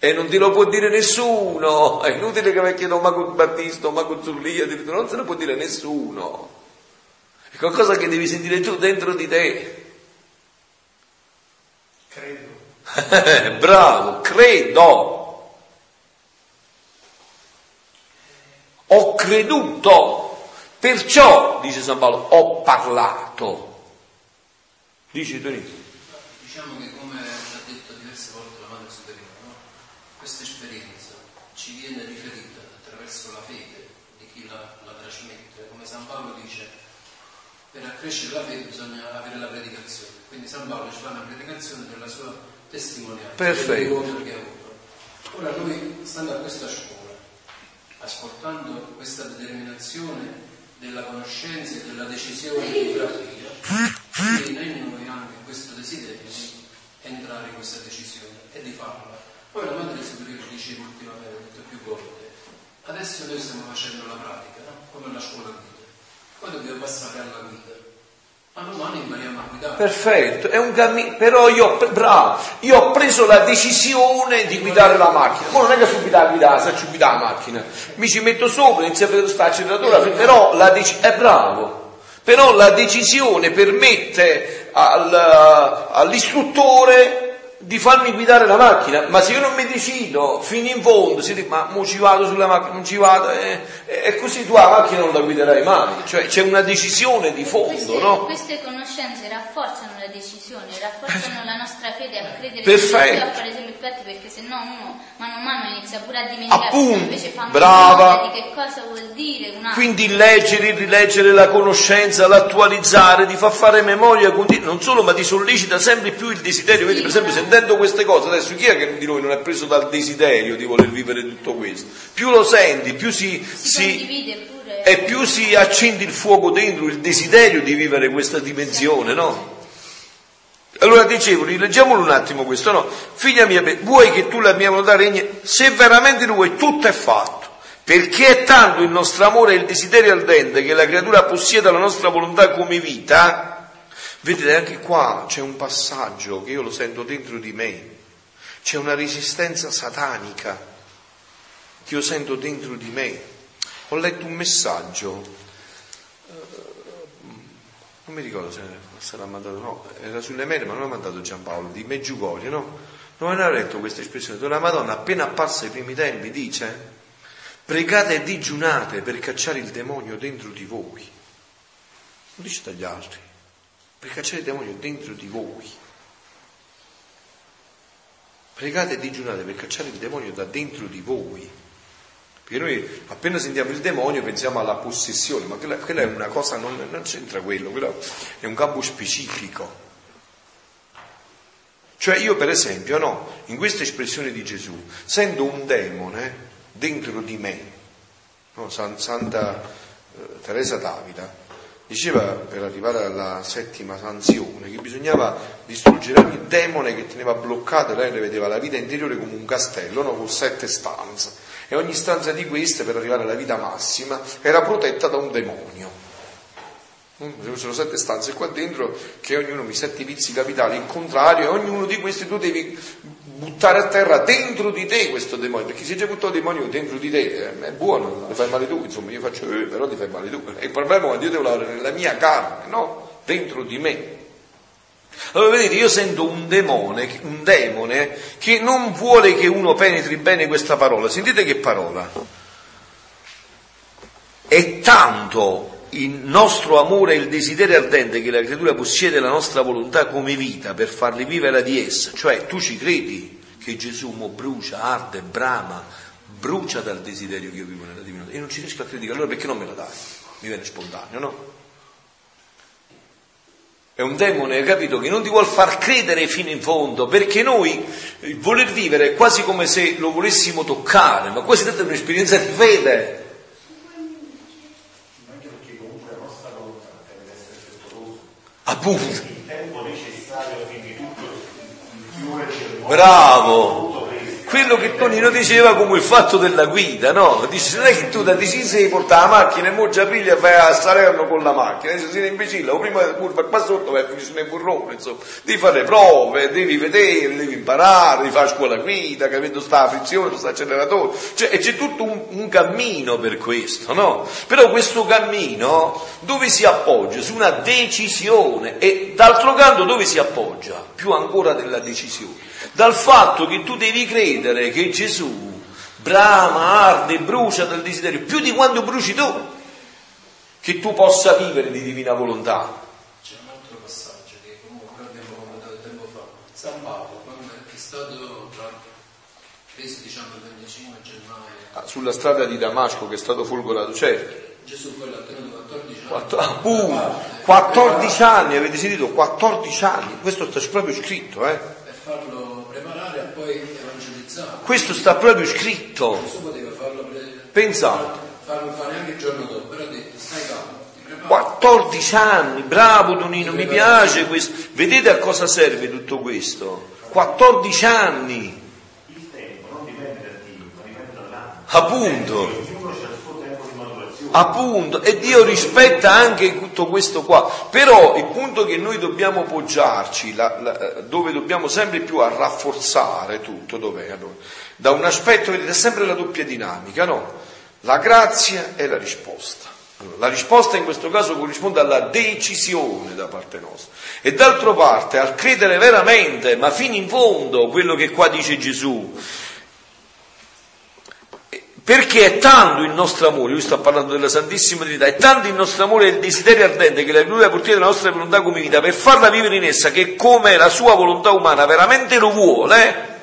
S1: E non te lo può dire nessuno, è inutile che mi chiedo Mago Battista, Mago Zullia, non se lo può dire nessuno. È qualcosa che devi sentire tu dentro di te.
S6: Credo. [LAUGHS]
S1: Bravo, credo. Ho creduto, perciò, dice San Paolo, ho parlato. Dici Tonino.
S7: Diciamo che come ha detto diverse volte la Madre Superiore, no? questa esperienza ci viene riferita attraverso la fede di chi la, la trasmette. Come San Paolo dice, per accrescere la fede bisogna avere la predicazione. Quindi San Paolo ci fa una predicazione della sua testimonianza.
S1: Perfetto.
S7: Ora noi, stando a questa scuola, ascoltando questa determinazione della conoscenza e della decisione di pratica, viene in noi anche questo desiderio di entrare in questa decisione e di farla. Poi la Madre Superiore diceva ultimamente, detto più volte, adesso noi stiamo facendo la pratica, no? come la scuola guida, poi dobbiamo passare alla guida. Ma domani impariamo a guidare.
S1: Perfetto, è un cammino, però io, bravo, io ho preso la decisione di guidare la macchina. Ma non è che subito a guidare, faccio guidare la macchina. Mi ci metto sopra, inizio a vedere sta acceleratore, però la dec- è bravo. Però la decisione permette al, all'istruttore di farmi guidare la macchina, ma se io non mi decido fino in fondo, si dice ma mo ci vado sulla macchina, non ci vado, e, e così tu la macchina non la guiderai mai, cioè c'è una decisione di fondo,
S9: Queste,
S1: no?
S9: queste conoscenze rafforzano la decisione, rafforzano la nostra fede a credere
S1: Perfetto.
S9: in a fare esempi pratici, perché se no uno mano a mano inizia pure a dimenticare,
S1: Appunto,
S9: invece fa
S1: brava.
S9: di che cosa vuol dire un attimo.
S1: Quindi leggere, rileggere la conoscenza, l'attualizzare, ti fa fare memoria continua, non solo, ma ti sollecita sempre più il desiderio. Vedi, per esempio, sentendo queste cose, adesso chi è che di noi non è preso dal desiderio di voler vivere tutto questo? Più lo senti, più si,
S9: si,
S1: si- e più si accende il fuoco dentro, il desiderio di vivere questa dimensione, no? Allora dicevo, rileggiamolo un attimo questo, no? Figlia mia, vuoi che tu la mia volontà regni? Se veramente lo vuoi, tutto è fatto. Perché è tanto il nostro amore e il desiderio ardente che la creatura possieda la nostra volontà come vita. Vedete, anche qua c'è un passaggio che io lo sento dentro di me. C'è una resistenza satanica che io sento dentro di me. Ho letto un messaggio, eh, non mi ricordo se sarà mandato, no, era sulle mail, ma non l'ha mandato Giampaolo, di Meggiugorio, no? Non aveva letto questa espressione, dove la Madonna appena apparsa ai primi tempi dice, pregate e digiunate per cacciare il demonio dentro di voi. Non dice dagli altri, per cacciare il demonio dentro di voi. Pregate e digiunate per cacciare il demonio da dentro di voi. Perché noi appena sentiamo il demonio pensiamo alla possessione, ma quella, quella è una cosa, non, non c'entra quello, quello è un campo specifico. Cioè io per esempio, no, in questa espressione di Gesù, sento un demone dentro di me, no, Santa eh, Teresa Davida, diceva per arrivare alla settima sanzione che bisognava distruggere ogni demone che teneva bloccato, lei le vedeva la vita interiore come un castello, no, con sette stanze e ogni stanza di queste per arrivare alla vita massima era protetta da un demonio. Ci sono sette stanze qua dentro che ognuno mi sette vizi capitali in contrario e ognuno di questi tu devi buttare a terra dentro di te questo demonio, perché se già buttato il demonio dentro di te eh, è buono, ti fai male tu, insomma io faccio, eh, però ti fai male tu. E il problema è quando io devo lavorare nella mia carne, no? Dentro di me. Allora vedete, io sento un demone, un demone che non vuole che uno penetri bene questa parola. Sentite che parola. È tanto il nostro amore e il desiderio ardente che la creatura possiede la nostra volontà come vita per farli vivere di essa. Cioè, tu ci credi che Gesù mo brucia, arde, brama, brucia dal desiderio che io vivo nella divinità. Io non ci riesco a credere, allora perché non me la dai? Mi viene spontaneo, no? È un demone, capito, che non ti vuol far credere fino in fondo, perché noi il voler vivere è quasi come se lo volessimo toccare, ma quasi è un'esperienza di fede.
S5: Anche perché comunque la nostra volontà deve essere frettolosa.
S1: Appunto.
S5: Il tempo necessario affinché tutto
S1: Bravo! Quello che Tonino diceva come il fatto della guida, no? Dice, non è che tu da Tisini porta la macchina e mo e vai a Salerno con la macchina, se sei imbecille, o prima della curva qua sotto vai a finire nel burrone, insomma, devi fare le prove, devi vedere, devi imparare, devi fare scuola guida, capendo sta frizione, sta acceleratore, cioè, e c'è tutto un, un cammino per questo, no? Però questo cammino dove si appoggia? Su una decisione e d'altro canto dove si appoggia? Più ancora della decisione dal fatto che tu devi credere che Gesù brama, arde, brucia dal desiderio più di quanto bruci tu, che tu possa vivere di divina volontà.
S7: C'è un altro passaggio che comunque abbiamo commentato tempo fa. San Paolo, quando è stato tra presi diciamo il 25 gennaio.
S1: Ah, sulla strada di Damasco che è stato folgorato, certo.
S7: Gesù poi l'ha tenuto 14 anni.
S1: Quattro, appunto, 14 anni, avete sentito? 14 anni, questo sta proprio scritto, eh?
S7: Per farlo preparare e poi evangelizzare.
S1: Questo sta proprio scritto.
S7: Gesù poteva farlo pre-
S1: Pensate.
S7: farlo fare anche il giorno dopo, però ha detto stai calmo, ti prepari.
S1: 14 anni, bravo Tonino, mi piace questo. Vedete a cosa serve tutto questo? 14 anni,
S5: Il
S1: Appunto, e Dio rispetta anche tutto questo qua. Però il punto che noi dobbiamo poggiarci, la- la- dove dobbiamo sempre più a rafforzare tutto, dov'è? Allora, da un aspetto, vedete, è sempre la doppia dinamica, no? La grazia e la risposta. Allora, la risposta in questo caso corrisponde alla decisione da parte nostra e d'altra parte al credere veramente, ma fino in fondo, quello che qua dice Gesù, perché è tanto il nostro amore, lui sta parlando della Santissima Trinità, è tanto il nostro amore e il desiderio ardente che la lui ha portato la nostra volontà come vita per farla vivere in essa, che come la sua volontà umana veramente lo vuole,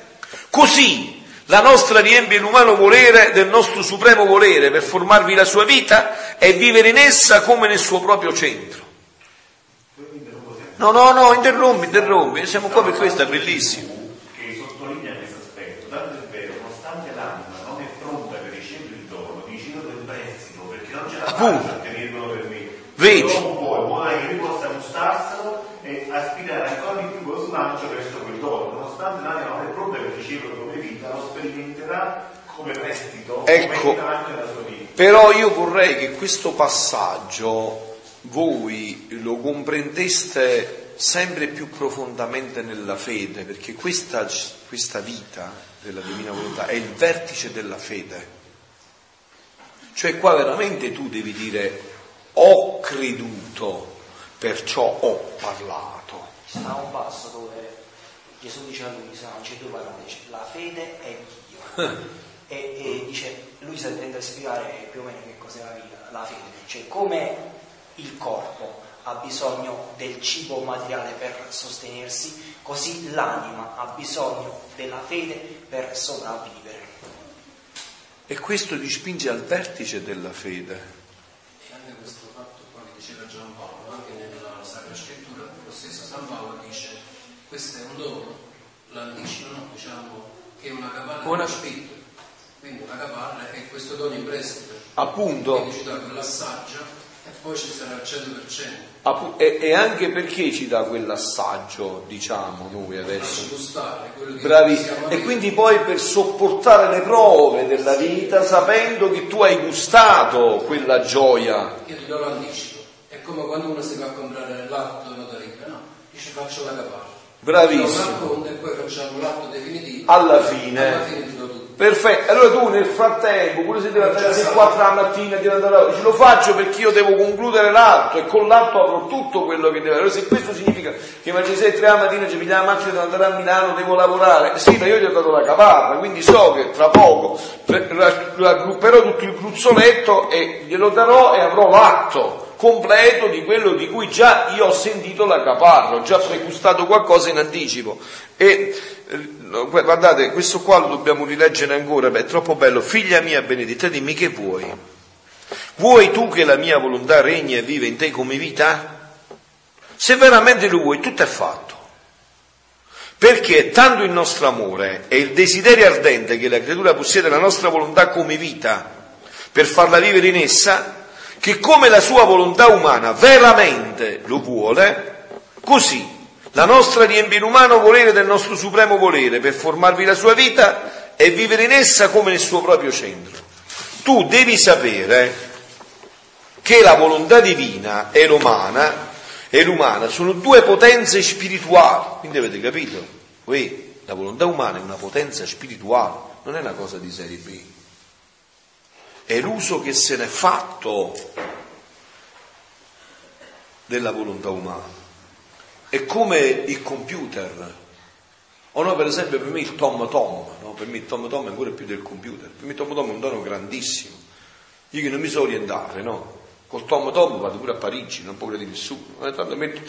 S1: così la nostra riempie l'umano volere del nostro supremo volere per formarvi la sua vita e vivere in essa come nel suo proprio centro. No, no, no, interrompi, interrompi, siamo qua per questo, è bellissimo.
S5: che sottolinea questo aspetto. Tanto è vero, nonostante l'anima non è pronta per ricevere il dono, vicino del prestito,
S1: Appunto.
S5: per me.
S1: Vedi?
S5: Non in modo che possa gustarselo e aspirare ancora di più, così slancio verso quel dono, nonostante l'anima è pronta per ricevere come vita, lo sperimenterà come prestito,
S1: Ecco.
S5: come anche nella sua vita.
S1: Però io vorrei che questo passaggio voi lo comprendeste sempre più profondamente nella fede, perché questa, questa vita della divina volontà è il vertice della fede. Cioè qua veramente tu devi dire ho creduto, perciò ho parlato.
S4: Ci sta un passo dove Gesù dice a Luisa, non c'è due parole, dice la fede è Dio. [LAUGHS] e, e dice, Luisa tende a spiegare più o meno che cos'è la vita, la fede, cioè come il corpo ha bisogno del cibo materiale per sostenersi, così l'anima ha bisogno della fede per sopravvivere.
S1: E questo ti spinge al vertice della fede.
S7: E anche questo fatto qua che diceva Giampaolo, anche nella Sacra Scrittura, lo stesso San Paolo dice, questo è un dono, l'anticipo, no? diciamo, che è una capanna
S1: Una-
S7: dello spirito. Quindi una capanna è questo dono in prestito.
S1: Appunto.
S7: Quindi ci dà quell'assaggio e poi ci sarà il 100%.
S1: Appu- E, e anche perché ci dà quell'assaggio, diciamo noi adesso. Bravi. E quindi poi per sopportare le prove della vita, sapendo che tu hai gustato quella gioia.
S7: Io ti do l'anticipo. È come quando uno si va a comprare l'atto notarile, no? Dice faccio la capanna.
S1: Bravissimo.
S7: E poi facciamo l'atto definitivo.
S1: Alla fine.
S7: Alla fine ti do tutto.
S1: Perfetto, allora tu nel frattempo, pure se devi andare alle 4 la mattina, devi andare a dici, lo faccio perché io devo concludere l'atto e con l'atto avrò tutto quello che avere. Allora se questo significa che ma ci sei 3 la mattina, ci piglia la macchina, devo andare a Milano, devo lavorare, sì, ma io ti ho dato la caparra, quindi so che tra poco raggrupperò tutto il gruzzoletto e glielo darò e avrò l'atto completo di quello di cui già io ho sentito la caparra, ho già pregustato qualcosa in anticipo. E eh, guardate, questo qua lo dobbiamo rileggere ancora, beh, è troppo bello. Figlia mia benedetta, dimmi che vuoi? Vuoi tu che la mia volontà regni e vive in te come vita? Se veramente lo vuoi, tutto è fatto. Perché tanto il nostro amore e il desiderio ardente che la creatura possiede la nostra volontà come vita per farla vivere in essa, che come la sua volontà umana veramente lo vuole, così la nostra riempie l'umano volere del nostro supremo volere per formarvi la sua vita e vivere in essa come nel suo proprio centro. Tu devi sapere che la volontà divina e l'umana, e l'umana sono due potenze spirituali, quindi avete capito? Uè, la volontà umana è una potenza spirituale, non è una cosa di serie B, è l'uso che se n'è fatto della volontà umana. È come il computer. O no, per esempio, per me il Tom Tom, no? per me il Tom Tom è ancora più del computer, per me il Tom Tom è un dono grandissimo. Io che non mi so orientare, no? Col Tom Tom vado pure a Parigi, non paura di nessuno. Eh, tanto metto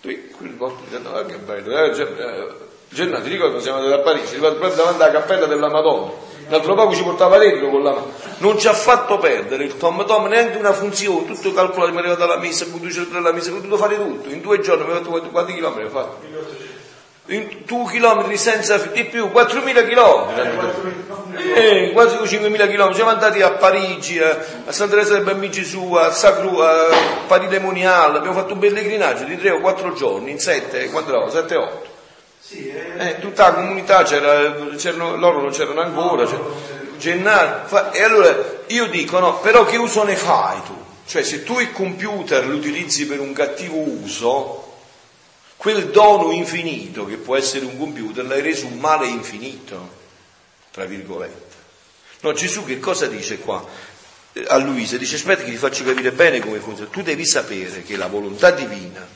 S1: qui porto dicendo, ah che bello, eh, eh, Gennaro, ti ricordo siamo andati a Parigi, arrivato proprio davanti alla cappella della Madonna. L'altro poco ci portava dentro con la mano. Non ci ha fatto perdere il Tom Tom neanche una funzione, tutto calcolato, mi è arrivato alla messa, poi due alla messa, ho potuto fare tutto. In due giorni mi ho fatto quanti, chilometri ho fatto? In due chilometri senza di più, 4.000 chilometri. Eh, quasi 5.000 chilometri. Siamo andati a Parigi, a, a Santa Teresa del Bambino Gesù, a Sacru, a Paride Monial. Abbiamo fatto un pellegrinaggio di 3 o 4 giorni, in 7, quando eravamo? 7 8.
S6: Sì, eh,
S1: tutta la comunità c'era, c'erano, loro non c'erano ancora, c'era- Gennaro, fa- e allora io dico no, però che uso ne fai tu? Cioè se tu il computer lo utilizzi per un cattivo uso, quel dono infinito che può essere un computer l'hai reso un male infinito, tra virgolette. No, Gesù che cosa dice qua? Eh, A Luisa dice aspetta che ti faccio capire bene come funziona. Tu devi sapere che la volontà divina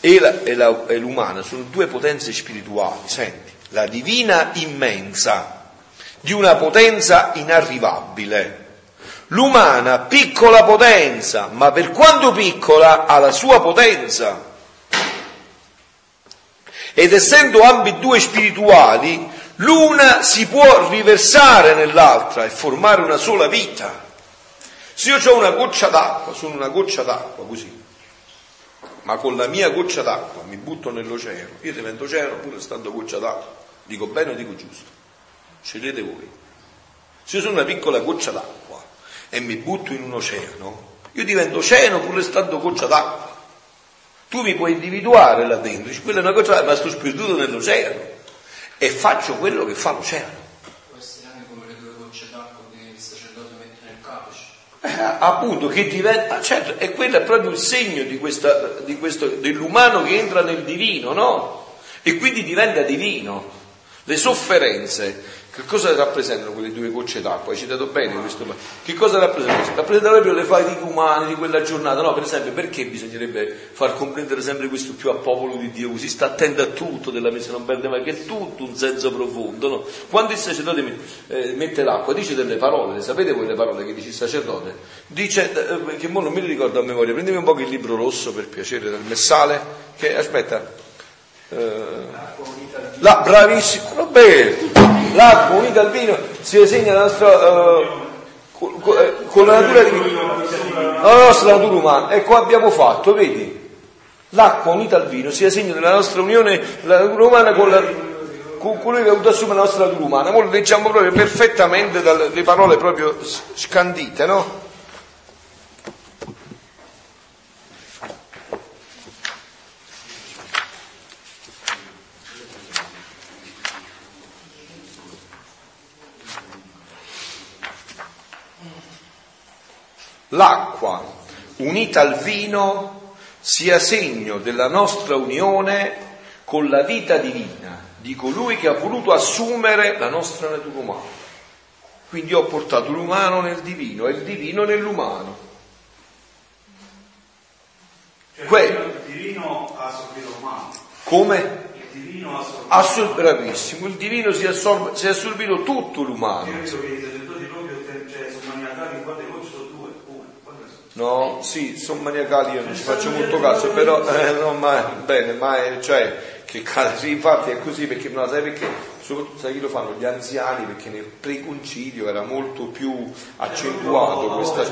S1: e, l'umana sono due potenze spirituali, senti, la divina immensa di una potenza inarrivabile, l'umana piccola potenza, ma per quanto piccola ha la sua potenza. Ed essendo ambedue spirituali, l'una si può riversare nell'altra e formare una sola vita. Se io ho una goccia d'acqua, sono una goccia d'acqua così, ma con la mia goccia d'acqua mi butto nell'oceano, io divento oceano pure stando goccia d'acqua. Dico bene o dico giusto? Scegliete voi. Se io sono una piccola goccia d'acqua e mi butto in un oceano, io divento oceano pure stando goccia d'acqua. Tu mi puoi individuare là dentro, dici, quella è una cosa, ma sto sperduto nell'oceano e faccio quello che fa l'oceano.
S7: Può essere anche come le due gocce d'acqua che il sacerdote mette nel capoce.
S1: Eh, appunto, che diventa, certo, e quello è proprio il segno di questa, di questo, dell'umano che entra nel divino, no? E quindi diventa divino. Le sofferenze che cosa rappresentano quelle due gocce d'acqua? Hai citato bene questo. Che cosa rappresentano? Rappresentano proprio le fatiche umane di quella giornata. No, per esempio, perché bisognerebbe far comprendere sempre questo più a popolo di Dio? Così sta attento a tutto della messa, non perde mai, che è tutto un senso profondo. No? Quando il sacerdote eh, mette l'acqua, dice delle parole, sapete voi le parole che dice il sacerdote? Dice, eh, che mo non le ricordo a memoria, prendimi un po' il libro rosso per piacere, del messale, che aspetta. Eh, la, bravissimo, Roberto, l'acqua unita al vino si segna la nostra, uh, con, con la natura di, la nostra natura umana. E qua abbiamo fatto, vedi? L'acqua unita al vino sia segno della nostra unione, la natura umana con, la, con colui che ha avuto assumere la nostra natura umana. Ora leggiamo proprio perfettamente dalle parole proprio scandite, no? L'acqua unita al vino sia segno della nostra unione con la vita divina di colui che ha voluto assumere la nostra natura umana. Quindi ho portato l'umano nel divino e il divino nell'umano.
S2: Cioè, que- il divino ha assorbito l'umano.
S1: Come?
S2: Il divino ha assorbito.
S1: Assor- bravissimo, il divino si assorb- si è assorbito tutto l'umano.
S2: Io credo che i sacerdoti proprio cioè, sono maniacali, quante voci sono due, una, quante sono?
S1: No, sì, sono maniacali, io non ci faccio molto caso, però eh, no, ma bene, ma cioè, che ca- sì, infatti è così perché no, sai perché? Soprattutto sai chi lo fanno? Gli anziani, perché nel preconcilio era molto più accentuato questa,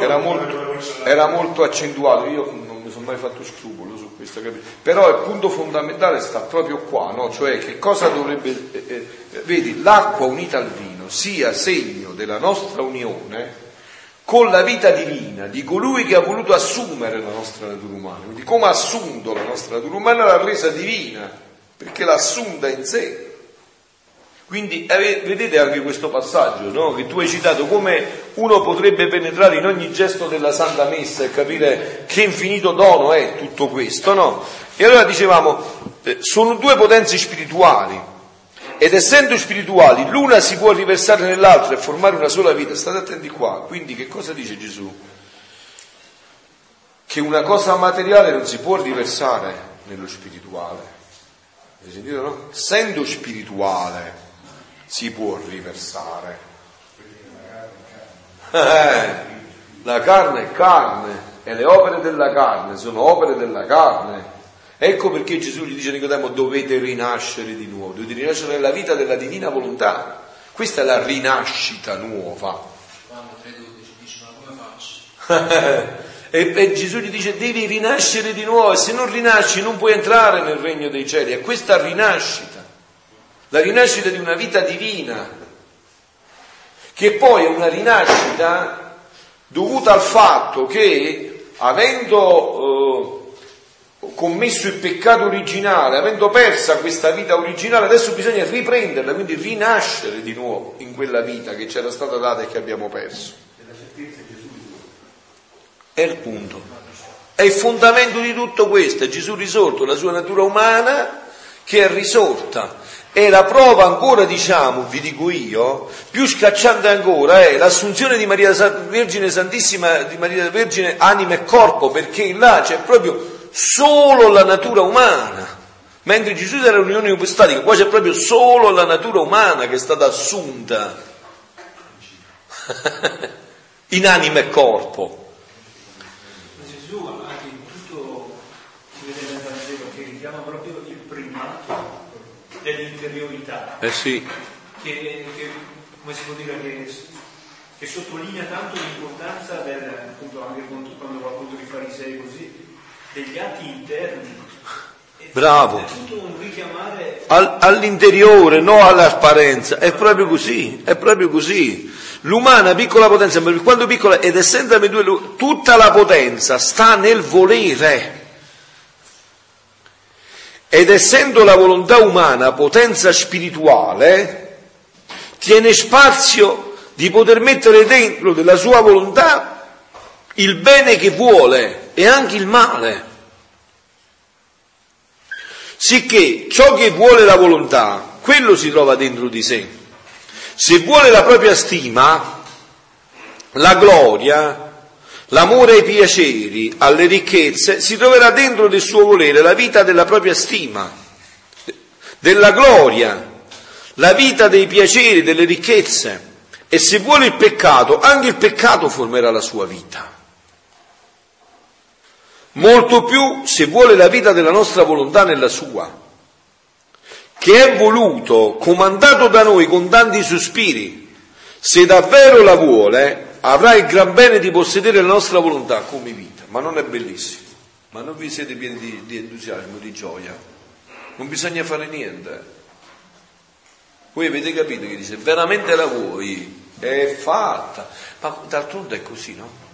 S1: era molto, era molto accentuato, io non mi sono mai fatto scrupolo su questo, capito? però il punto fondamentale sta proprio qua, no? cioè che cosa dovrebbe, eh, eh, vedi, l'acqua unita al vino sia segno della nostra unione con la vita divina di colui che ha voluto assumere la nostra natura umana. Quindi come ha assunto la nostra natura umana l'ha resa divina, perché l'ha assunta in sé. Quindi vedete anche questo passaggio no? che tu hai citato, come uno potrebbe penetrare in ogni gesto della Santa Messa e capire che infinito dono è tutto questo, no? E allora dicevamo, eh, sono due potenze spirituali, ed essendo spirituali, l'una si può riversare nell'altra e formare una sola vita. State attenti qua. Quindi che cosa dice Gesù? Che una cosa materiale non si può riversare nello spirituale. Hai sentito, no? Essendo spirituale si può riversare. Eh, la carne è carne e le opere della carne sono opere della carne. Ecco perché Gesù gli dice a Nicodemo dovete rinascere di nuovo, dovete rinascere nella vita della divina volontà. Questa è la rinascita nuova.
S7: Quando 3.12 dice ma come faccio? [LAUGHS]
S1: e, e Gesù gli dice devi rinascere di nuovo e se non rinasci non puoi entrare nel regno dei cieli. È questa rinascita, la rinascita di una vita divina, che poi è una rinascita dovuta al fatto che avendo... Eh, commesso il peccato originale, avendo persa questa vita originale, adesso bisogna riprenderla, quindi rinascere di nuovo in quella vita che c'era stata data e che abbiamo perso. È il punto. È il fondamento di tutto questo, è Gesù risorto, la sua natura umana che è risorta. E la prova ancora, diciamo, vi dico io, più scacciante ancora, è l'assunzione di Maria Vergine Santissima, di Maria Vergine anima e corpo, perché là c'è proprio solo la natura umana. Mentre Gesù era l'unione ipostatica, qua c'è proprio solo la natura umana che è stata assunta [LAUGHS] in anima e corpo.
S6: Gesù anche in tutto si vede nel Vangelo che richiama proprio il primato dell'interiorità.
S1: Eh sì.
S6: Che, che, come si può dire, che, che sottolinea tanto l'importanza del, appunto anche quando va appunto i farisei così, degli atti interni.
S1: Bravo.
S6: Richiamare
S1: all'interiore, non all'apparenza. È proprio così, è proprio così. L'umana piccola potenza, quando piccola ed essendo due, tutta la potenza sta nel volere. ed essendo la volontà umana potenza spirituale, tiene spazio di poter mettere dentro della sua volontà il bene che vuole e anche il male. Sicché ciò che vuole la volontà, quello si trova dentro di sé. Se vuole la propria stima, la gloria, L'amore ai piaceri, alle ricchezze, si troverà dentro del suo volere la vita della propria stima, della gloria, la vita dei piaceri, delle ricchezze. E se vuole il peccato, anche il peccato formerà la sua vita. Molto più se vuole la vita della nostra volontà nella sua, che è voluto, comandato da noi con tanti sospiri. Se davvero la vuole, avrà il gran bene di possedere la nostra volontà come vita, ma non è bellissimo. Ma non vi siete pieni di, di entusiasmo, di gioia? Non bisogna fare niente. Voi avete capito che dice veramente la vuoi? È fatta. Ma d'altronde è così, no?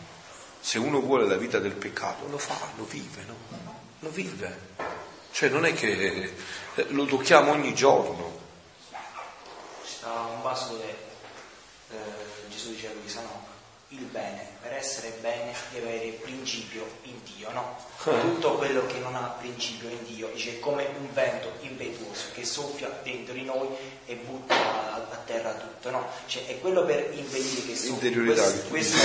S1: Se uno vuole la vita del peccato, lo fa, lo vive, no? Lo vive. Cioè non è che lo tocchiamo ogni giorno.
S4: Sta un vaso dove eh, Gesù diceva che no, il bene, per essere bene deve avere principio in Dio, no? Eh. Tutto quello che non ha principio in Dio dice è come un vento impetuoso che soffia dentro di noi e butta a, a terra tutto, no? Cioè è quello per impedire che soffia questo, questo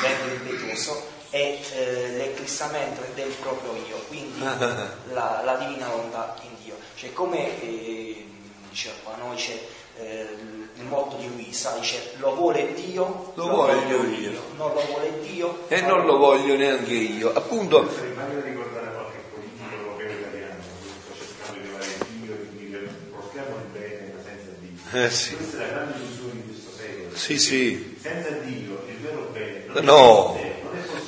S4: vento impetuoso è eh, l'eclissamento del proprio io, quindi [LAUGHS] la, la, divina volontà in Dio. Cioè come eh, diceva qua, no? C'è, eh, motto di Luisa, dice lo vuole Dio,
S1: lo, lo voglio, voglio io.
S4: io, non lo vuole Dio
S1: e non lo voglio neanche io. Appunto,
S5: Magari ricordare qualche politico europeo italiano che sta cercando di levare Dio e di dire portiamo il bene ma senza Dio.
S1: Eh sì.
S5: Questa è la grande illusione di questo secolo.
S1: Sì, sì.
S5: Senza Dio il vero bene non
S1: no.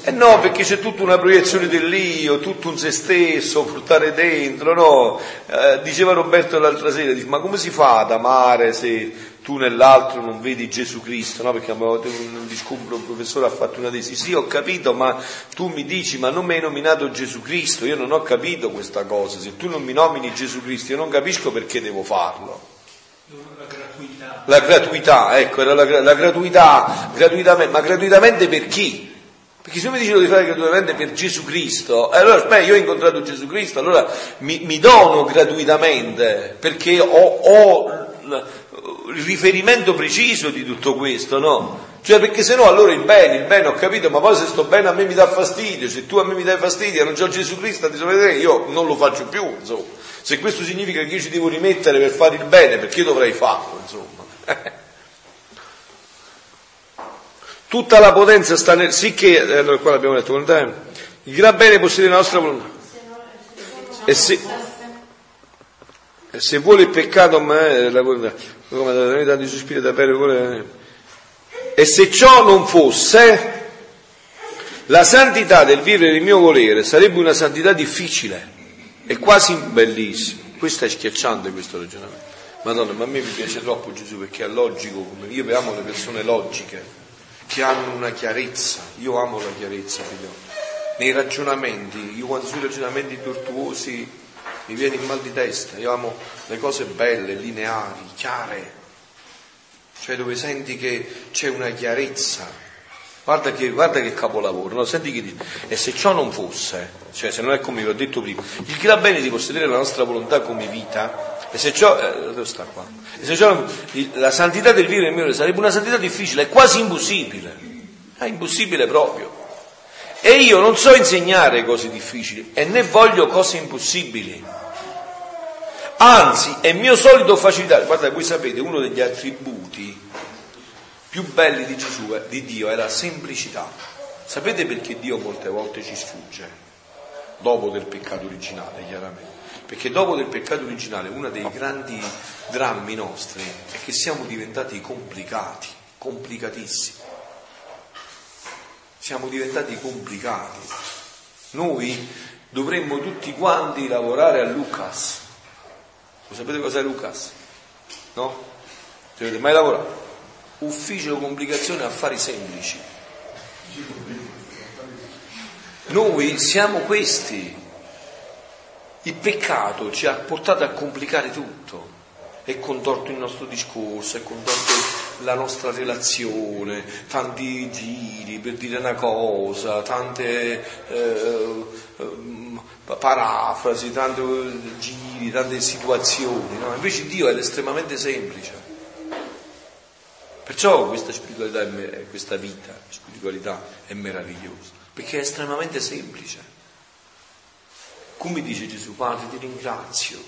S1: eh no, perché c'è tutta una proiezione dell'io, tutto un se stesso, portare dentro, no? Eh, diceva Roberto l'altra sera, dice, ma come si fa ad amare se tu nell'altro non vedi Gesù Cristo, no? Perché un discumbro, un professore ha fatto una tesi, sì ho capito, ma tu mi dici, ma non mi hai nominato Gesù Cristo, io non ho capito questa cosa, se tu non mi nomini Gesù Cristo io non capisco perché devo farlo.
S6: La gratuità.
S1: La gratuità, ecco, era la, la gratuità, gratuitamente, ma gratuitamente per chi? Perché se mi dicono di fare gratuitamente per Gesù Cristo, allora beh, io ho incontrato Gesù Cristo, allora mi, mi dono gratuitamente perché ho, ho il riferimento preciso di tutto questo, no? Cioè perché se no allora il bene, il bene ho capito, ma poi se sto bene a me mi dà fastidio, se tu a me mi dai fastidio e non c'ho Gesù Cristo a disobbedire, io non lo faccio più, insomma. Se questo significa che io ci devo rimettere per fare il bene, perché dovrei farlo, insomma. [LAUGHS] Tutta la potenza sta nel... sì che, eh, allora qua l'abbiamo detto, il gran bene possiede la nostra volontà. E se, e se vuole il peccato, ma è la volontà, come da noi tanti sospiri da bere, vuole... E se ciò non fosse, la santità del vivere il mio volere sarebbe una santità difficile e quasi bellissima. Questo è schiacciante questo ragionamento. Madonna, ma a me mi piace troppo Gesù perché è logico, io amo le persone logiche che hanno una chiarezza. Io amo la chiarezza, figlio. Nei ragionamenti, io quando sui ragionamenti virtuosi mi viene il mal di testa, io amo le cose belle, lineari, chiare, cioè dove senti che c'è una chiarezza. Guarda che, guarda che capolavoro, no? senti che dice, e se ciò non fosse, cioè se non è come vi ho detto prima, il gran bene di possedere la nostra volontà come vita, e se ciò, eh, dove sta qua? E se ciò, la santità del vivere mio sarebbe una santità difficile, è quasi impossibile. È impossibile proprio. E io non so insegnare cose difficili e né voglio cose impossibili. Anzi, è mio solito facilitare. Guardate, voi sapete, uno degli attributi più belli di Gesù, di Dio, è la semplicità. Sapete perché Dio molte volte ci sfugge? Dopo del peccato originale, chiaramente. Perché dopo del peccato originale uno dei grandi drammi nostri è che siamo diventati complicati, complicatissimi. Siamo diventati complicati. Noi dovremmo tutti quanti lavorare a Lucas. Lo sapete cos'è Lucas? No? Ci avete mai lavorato? Ufficio complicazione affari semplici. Noi siamo questi, Il peccato ci ha portato a complicare tutto, è contorto il nostro discorso, è contorto la nostra relazione, tanti giri per dire una cosa, tante eh, eh, parafrasi, tanti giri, tante situazioni. No? Invece Dio è estremamente semplice. Perciò questa spiritualità, è, questa vita, spiritualità è meravigliosa, perché è estremamente semplice. Come dice Gesù, Padre, ti ringrazio,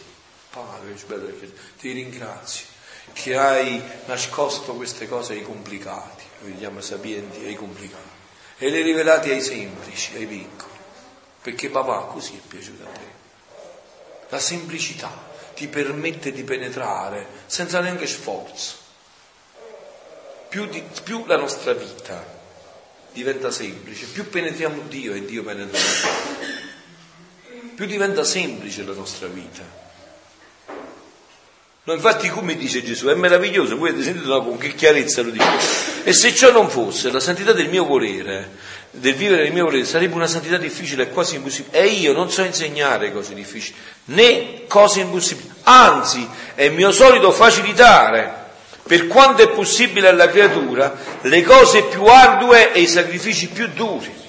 S1: Padre, ti ringrazio che hai nascosto queste cose ai complicati, noi li chiama sapienti ai complicati, e le rivelate ai semplici, ai piccoli, perché papà così è piaciuto a te. La semplicità ti permette di penetrare senza neanche sforzo più, di, più la nostra vita diventa semplice, più penetriamo Dio e Dio penetra più diventa semplice la nostra vita. No, infatti, come dice Gesù, è meraviglioso, voi avete sentito no, con che chiarezza lo dice. E se ciò non fosse la santità del mio volere, del vivere del mio volere, sarebbe una santità difficile quasi impossibile. E io non so insegnare cose difficili, né cose impossibili. Anzi, è mio solito facilitare per quanto è possibile alla creatura, le cose più ardue e i sacrifici più duri.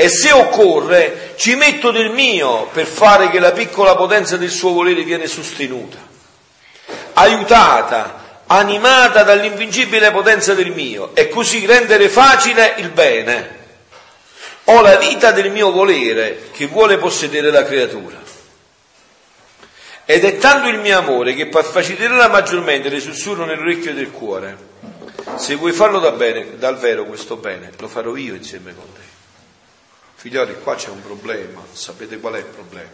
S1: E se occorre, ci metto del mio per fare che la piccola potenza del suo volere viene sostenuta, aiutata, animata dall'invincibile potenza del mio, e così rendere facile il bene. Ho la vita del mio volere che vuole possedere la creatura. Ed è tanto il mio amore che faciliterà maggiormente le sussurro nell'orecchio del cuore. Se vuoi farlo da bene, dal vero questo bene, lo farò io insieme con te. Figlioli, qua c'è un problema, sapete qual è il problema?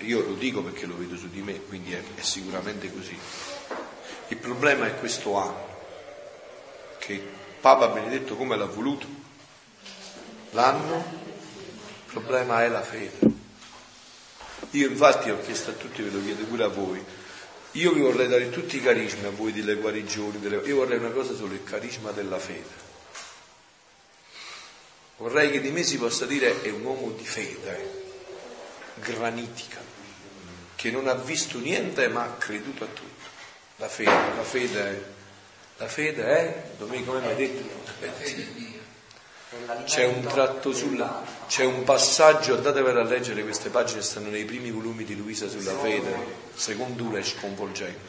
S1: Io lo dico perché lo vedo su di me, quindi è, è sicuramente così. Il problema è questo anno, che Papa Benedetto come l'ha voluto? L'anno? Il problema è la fede. Io infatti ho chiesto a tutti, ve lo chiedo pure a voi, io vi vorrei dare tutti i carismi a voi delle guarigioni, delle... io vorrei una cosa solo, il carisma della fede. Vorrei che di me si possa dire è un uomo di fede, granitica, che non ha visto niente ma ha creduto a tutto. La fede, la fede è, la fede è, Domenico come mi hai detto? C'è un tratto sulla, c'è un passaggio, andatevelo a leggere queste pagine, stanno nei primi volumi di Luisa sulla fede, secondo uno è sconvolgente.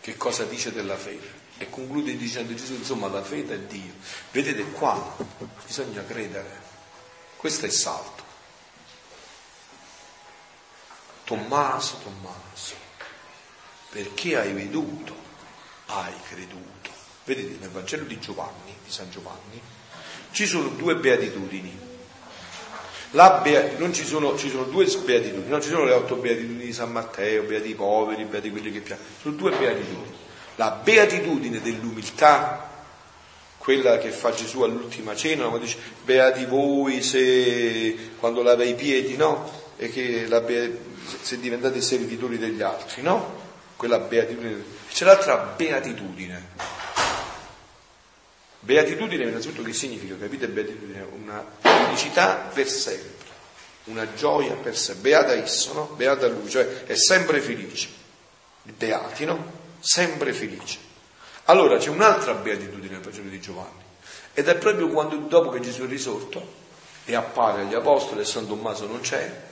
S1: Che cosa dice della fede? E conclude dicendo Gesù, insomma, la fede è Dio. Vedete qua, bisogna credere. Questo è il salto. Tommaso, Tommaso, perché hai veduto, hai creduto. Vedete nel Vangelo di Giovanni, di San Giovanni, ci sono due beatitudini. Bea, non ci sono, ci sono due beatitudini, non ci sono le otto beatitudini di San Matteo, beati poveri, beati quelli che piacciono, sono due beatitudini. La beatitudine dell'umiltà, quella che fa Gesù all'ultima cena, quando dice beati voi se quando lava i piedi, no? E che la, se diventate servitori degli altri, no? Quella beatitudine. C'è l'altra beatitudine Beatitudine innanzitutto che significa, capite beatitudine? Una felicità per sempre, una gioia per sempre, beata esso, no? Beata lui, cioè è sempre felice. Beati, no? Sempre felice. Allora c'è un'altra beatitudine nel Vangelo di Giovanni ed è proprio quando dopo che Gesù è risorto e appare agli apostoli e San Tommaso non c'è,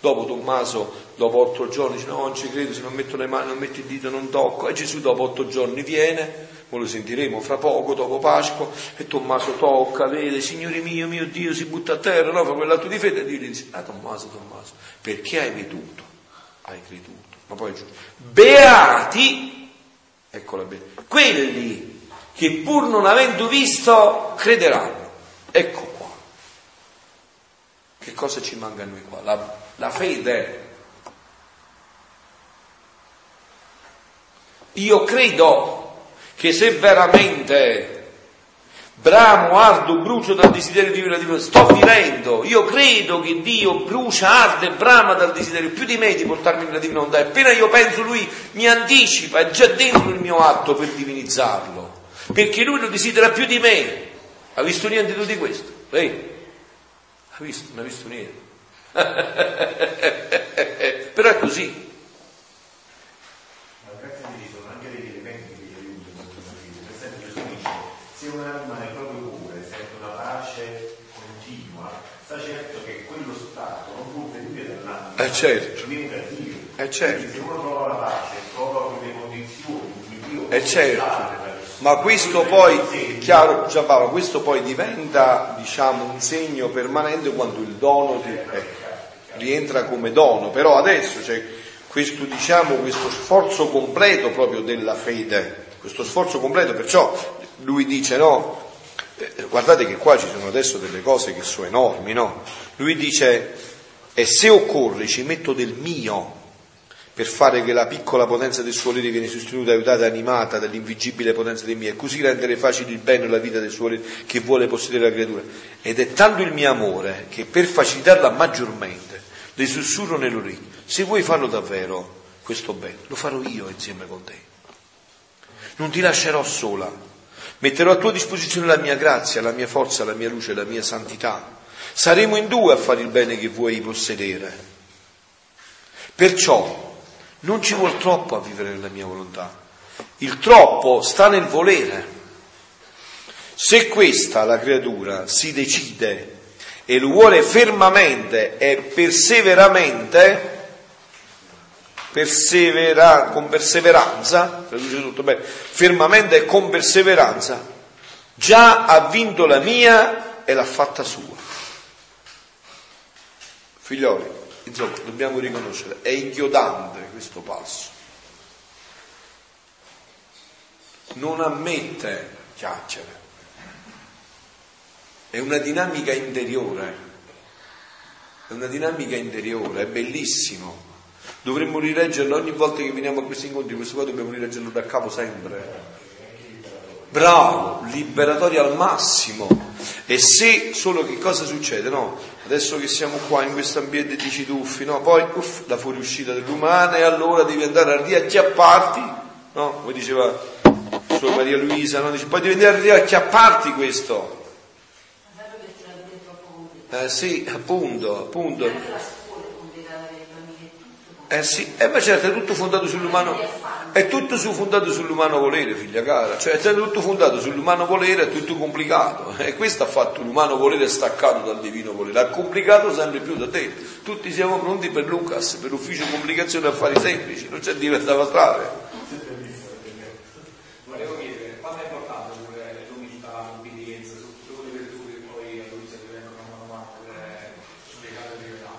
S1: Dopo Tommaso, dopo otto giorni, dice no, non ci credo, se non metto le mani, non metto il dito, non tocco. E Gesù dopo otto giorni viene, lo sentiremo fra poco, dopo Pasqua, e Tommaso tocca, vede, Signore mio, mio Dio, si butta a terra, no, fa quell'atto di fede, e Dio gli dice, ah Tommaso, Tommaso, perché hai veduto? Hai creduto. Ma poi giù, beati, eccola bene, quelli che pur non avendo visto crederanno. Ecco qua. Che cosa ci manca a noi qua? La, la fede. Io credo che se veramente bramo, ardo, brucio dal desiderio di vivere la divina, sto vivendo, io credo che Dio brucia, arde e brama dal desiderio più di me di portarmi nella divina. E appena io penso, Lui mi anticipa, è già dentro il mio atto per divinizzarlo, perché Lui lo desidera più di me. Ha visto niente di questo? Lei? Ha visto? Non ha visto niente. [LAUGHS] Però è così.
S5: Ma grazie a Dio ci sono anche degli elementi che gli aiutano a questa vita. Per esempio Gesù dice, se un'anima nel proprio cuore sente una pace continua, sta certo che quello stato non può venire dall'anima,
S1: Eh, certo. Eh, certo.
S5: Se uno trova la pace, trova quelle condizioni in cui Dio
S1: Eh certo, ma questo poi, chiaro Giampaolo, questo poi diventa diciamo un segno permanente quando il dono ti- ecco, rientra come dono, però adesso c'è questo diciamo questo sforzo completo proprio della fede, questo sforzo completo, perciò lui dice no, eh, guardate che qua ci sono adesso delle cose che sono enormi, no? Lui dice e se occorre ci metto del mio per fare che la piccola potenza del suo volere viene sostenuta, aiutata, animata dall'invigibile potenza dei miei, e così rendere facile il bene e la vita del suo volere che vuole possedere la creatura. Ed è tanto il mio amore che per facilitarla maggiormente le sussurro nell'orecchio, se vuoi farlo davvero questo bene, lo farò io insieme con te. Non ti lascerò sola, metterò a tua disposizione la mia grazia, la mia forza, la mia luce, la mia santità. Saremo in due a fare il bene che vuoi possedere. Perciò non ci vuol troppo a vivere nella mia volontà. Il troppo sta nel volere. Se questa, la creatura, si decide e lo vuole fermamente e perseveramente, persevera, con perseveranza, traduce tutto bene, fermamente e con perseveranza, già ha vinto la mia e l'ha fatta sua. Figlioli, insomma, dobbiamo riconoscere, è inchiodante questo passo. Non ammette chiacchiere, è una dinamica interiore, è una dinamica interiore, è bellissimo. Dovremmo rileggerlo ogni volta che veniamo a questi incontri, questo qua dobbiamo rileggerlo da capo sempre. Bravo, liberatorio al massimo. E se solo che cosa succede? No, adesso che siamo qua in questo ambiente di ciduffi, no? Poi uff, la fuoriuscita dell'umana e allora devi andare a riacchiapparti, no? Come diceva Suor Maria Luisa, no? Dice, poi devi andare a riacchiapparti questo. Eh sì, appunto, appunto. Eh sì, eh ma certo, è tutto fondato sull'umano, è tutto su, fondato sull'umano volere, figlia cara, cioè è tutto fondato sull'umano volere, è tutto complicato. E questo ha fatto l'umano volere staccato dal divino volere, ha complicato sempre più da te. Tutti siamo pronti per Lucas, per ufficio complicazione affari semplici, non c'è diversa strada.
S2: Volevo chiedere, quanto è importante pure l'umiltà, l'obbedienza, su tutte quelle virtù che poi a Luisa ti vengono mano a mano pure spiegate di verità?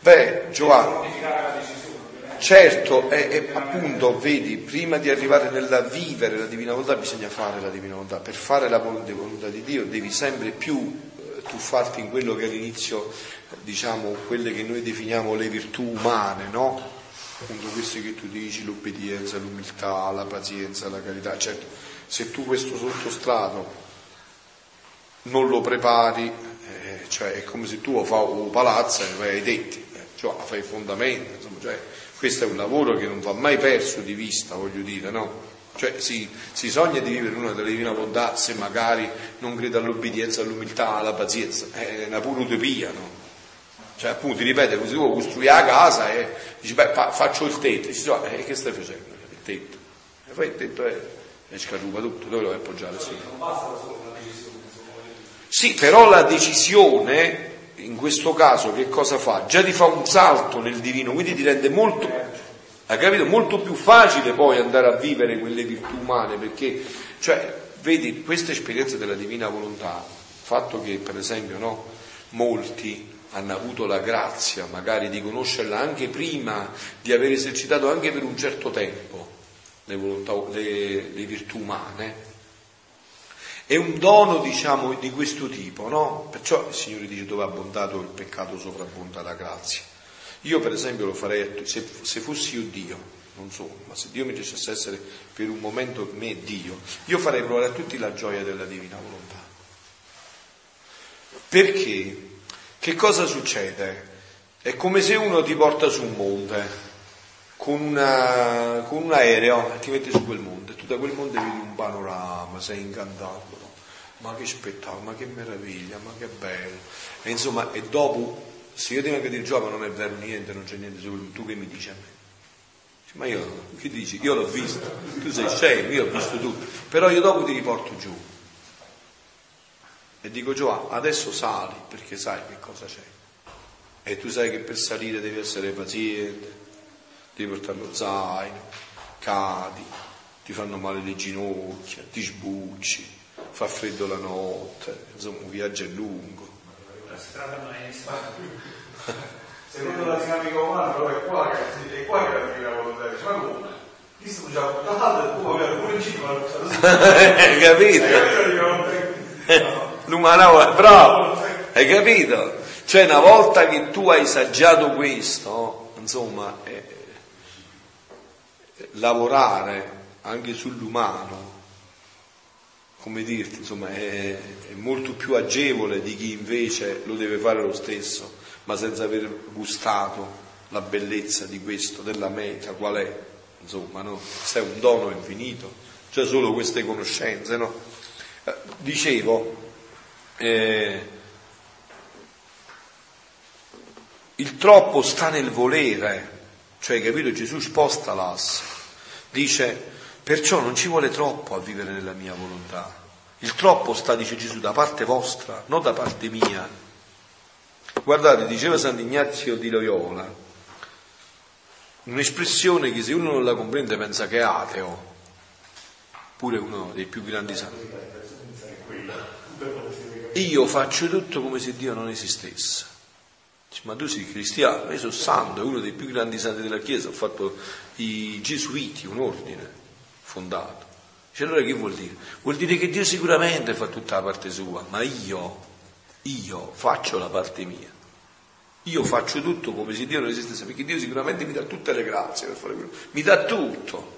S1: Beh, Giovanni,
S2: Modificare la decisione, ovviamente.
S1: Certo, e, e appunto, vedi, prima di arrivare nella vivere la divina volontà bisogna fare la divina volontà. Per fare la vol- volontà di Dio devi sempre più eh, tuffarti in quello che all'inizio, diciamo, quelle che noi definiamo le virtù umane, no? Appunto queste che tu dici, l'obbedienza, l'umiltà, la pazienza, la carità. Certo, se tu questo sottostrato non lo prepari, eh, cioè è come se tu fai un palazzo e vai ai tetti, eh, cioè fai il fondamento, insomma, cioè, questo è un lavoro che non va mai perso di vista, voglio dire, no? Cioè si, si sogna di vivere una delle divina volontà se magari non crede all'obbedienza, all'umiltà, alla pazienza, è una pura utopia, no? Cioè appunto, ti ripete, così tu costruire la casa e dici, beh, fa- faccio il tetto, dici, "No, eh, che stai facendo? Il tetto. E poi il tetto è, è scarupa tutto, dove lo vai appoggiare? Sì. Sì, però la decisione, in questo caso, che cosa fa? Già ti fa un salto nel divino, quindi ti rende molto, hai capito? Molto più facile poi andare a vivere quelle virtù umane, perché, cioè, vedi, questa esperienza della divina volontà, il fatto che, per esempio, no, molti hanno avuto la grazia magari di conoscerla anche prima, di aver esercitato anche per un certo tempo le, volontà, le, le virtù umane, è un dono, diciamo, di questo tipo, no? Perciò il Signore dice dove ha abbondato il peccato sovrabbonda la grazia. Io per esempio lo farei, a se, se fossi io Dio, non sono, ma se Dio mi dicesse essere per un momento me Dio, io farei provare a tutti la gioia della divina volontà. Perché? Che cosa succede? È come se uno ti porta su un monte con, una- con un aereo e ti mette su quel monte, tu da quel monte vedi un panorama, sei incantato, no? ma che spettacolo, ma che meraviglia, ma che bello. E insomma, e dopo Se io ti vengo a dire Giova non è vero niente, non c'è niente tu che mi dici a me? Ma io, che dici? Io l'ho visto, tu sei scemo, io ho visto tutto, però io dopo ti riporto giù. E dico Giova, adesso sali perché sai che cosa c'è. E tu sai che per salire devi essere paziente, devi portare lo zaino, cadi, ti fanno male le ginocchia, ti sbucci, fa freddo la notte, insomma un viaggio è lungo.
S6: La strada maestra. [LAUGHS]
S2: Secondo la dinamica umana, però è qua che, è qua che la volontà dice, ma come? Cristo già buttato e tu aveva pure in cima l'ha [LAUGHS]
S1: Hai capito? [LAUGHS] L'umano è bravo, hai capito? Cioè una volta che tu hai saggiato questo, insomma, eh, lavorare anche sull'umano, come dirti, insomma, è, è molto più agevole di chi invece lo deve fare lo stesso, ma senza aver gustato la bellezza di questo, della meta, qual è? Insomma, no? Questo è un dono infinito, cioè solo queste conoscenze, no? Eh, Dicevo, eh, il troppo sta nel volere, cioè capito Gesù sposta l'asse, dice perciò non ci vuole troppo a vivere nella mia volontà, il troppo sta, dice Gesù, da parte vostra, non da parte mia. Guardate, diceva Sant'Ignazio di Loyola, un'espressione che se uno non la comprende pensa che è ateo, pure uno dei più grandi santi. Io faccio tutto come se Dio non esistesse. Dice, ma tu sei cristiano, io sono santo, è uno dei più grandi santi della Chiesa, ho fatto i gesuiti, un ordine fondato. Dice, allora che vuol dire? Vuol dire che Dio sicuramente fa tutta la parte sua, ma io, io faccio la parte mia. Io faccio tutto come se Dio non esistesse, perché Dio sicuramente mi dà tutte le grazie per fare quello. Mi dà tutto.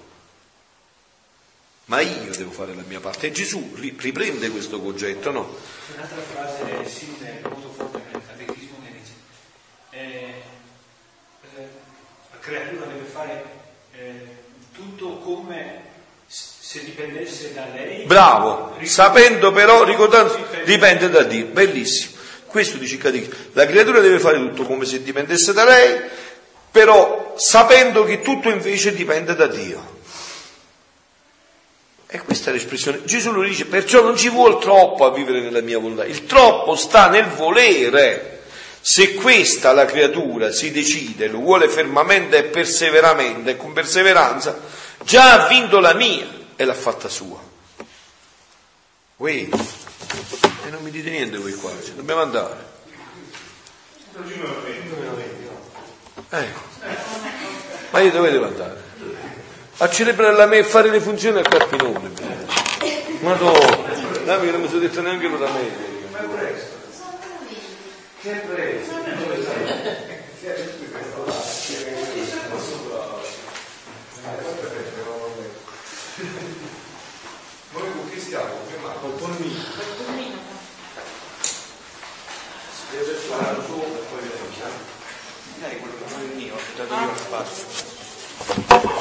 S1: Ma io devo fare la mia parte. E Gesù riprende questo concetto, no?
S6: Un'altra frase simile, molto forte nel catechismo che dice, eh, eh, la creatura deve fare eh, tutto come se dipendesse da lei.
S1: Bravo, sapendo però, ricordando, dipende da Dio. Bellissimo. Questo dice catechismo. La creatura deve fare tutto come se dipendesse da lei, però sapendo che tutto invece dipende da Dio. E questa è l'espressione. Gesù lo dice, perciò non ci vuole troppo a vivere nella mia volontà. Il troppo sta nel volere. Se questa la creatura si decide, lo vuole fermamente e perseveramente con perseveranza, già ha vinto la mia e l'ha fatta sua. Uè, e non mi dite niente voi qua, ci dobbiamo andare. Eh. Ma io dove devo andare? a celebrare la me e fare le funzioni al Carpinone. Madonna, no, non mi sono detto neanche per la me.
S2: Ma è presto. Che è presto? [LAUGHS] Noi con chi stiamo? Che ma? Con Tonino. Deve fare su e poi vediamo.
S4: Magari quello che non è mio, ho dato io lo spazio.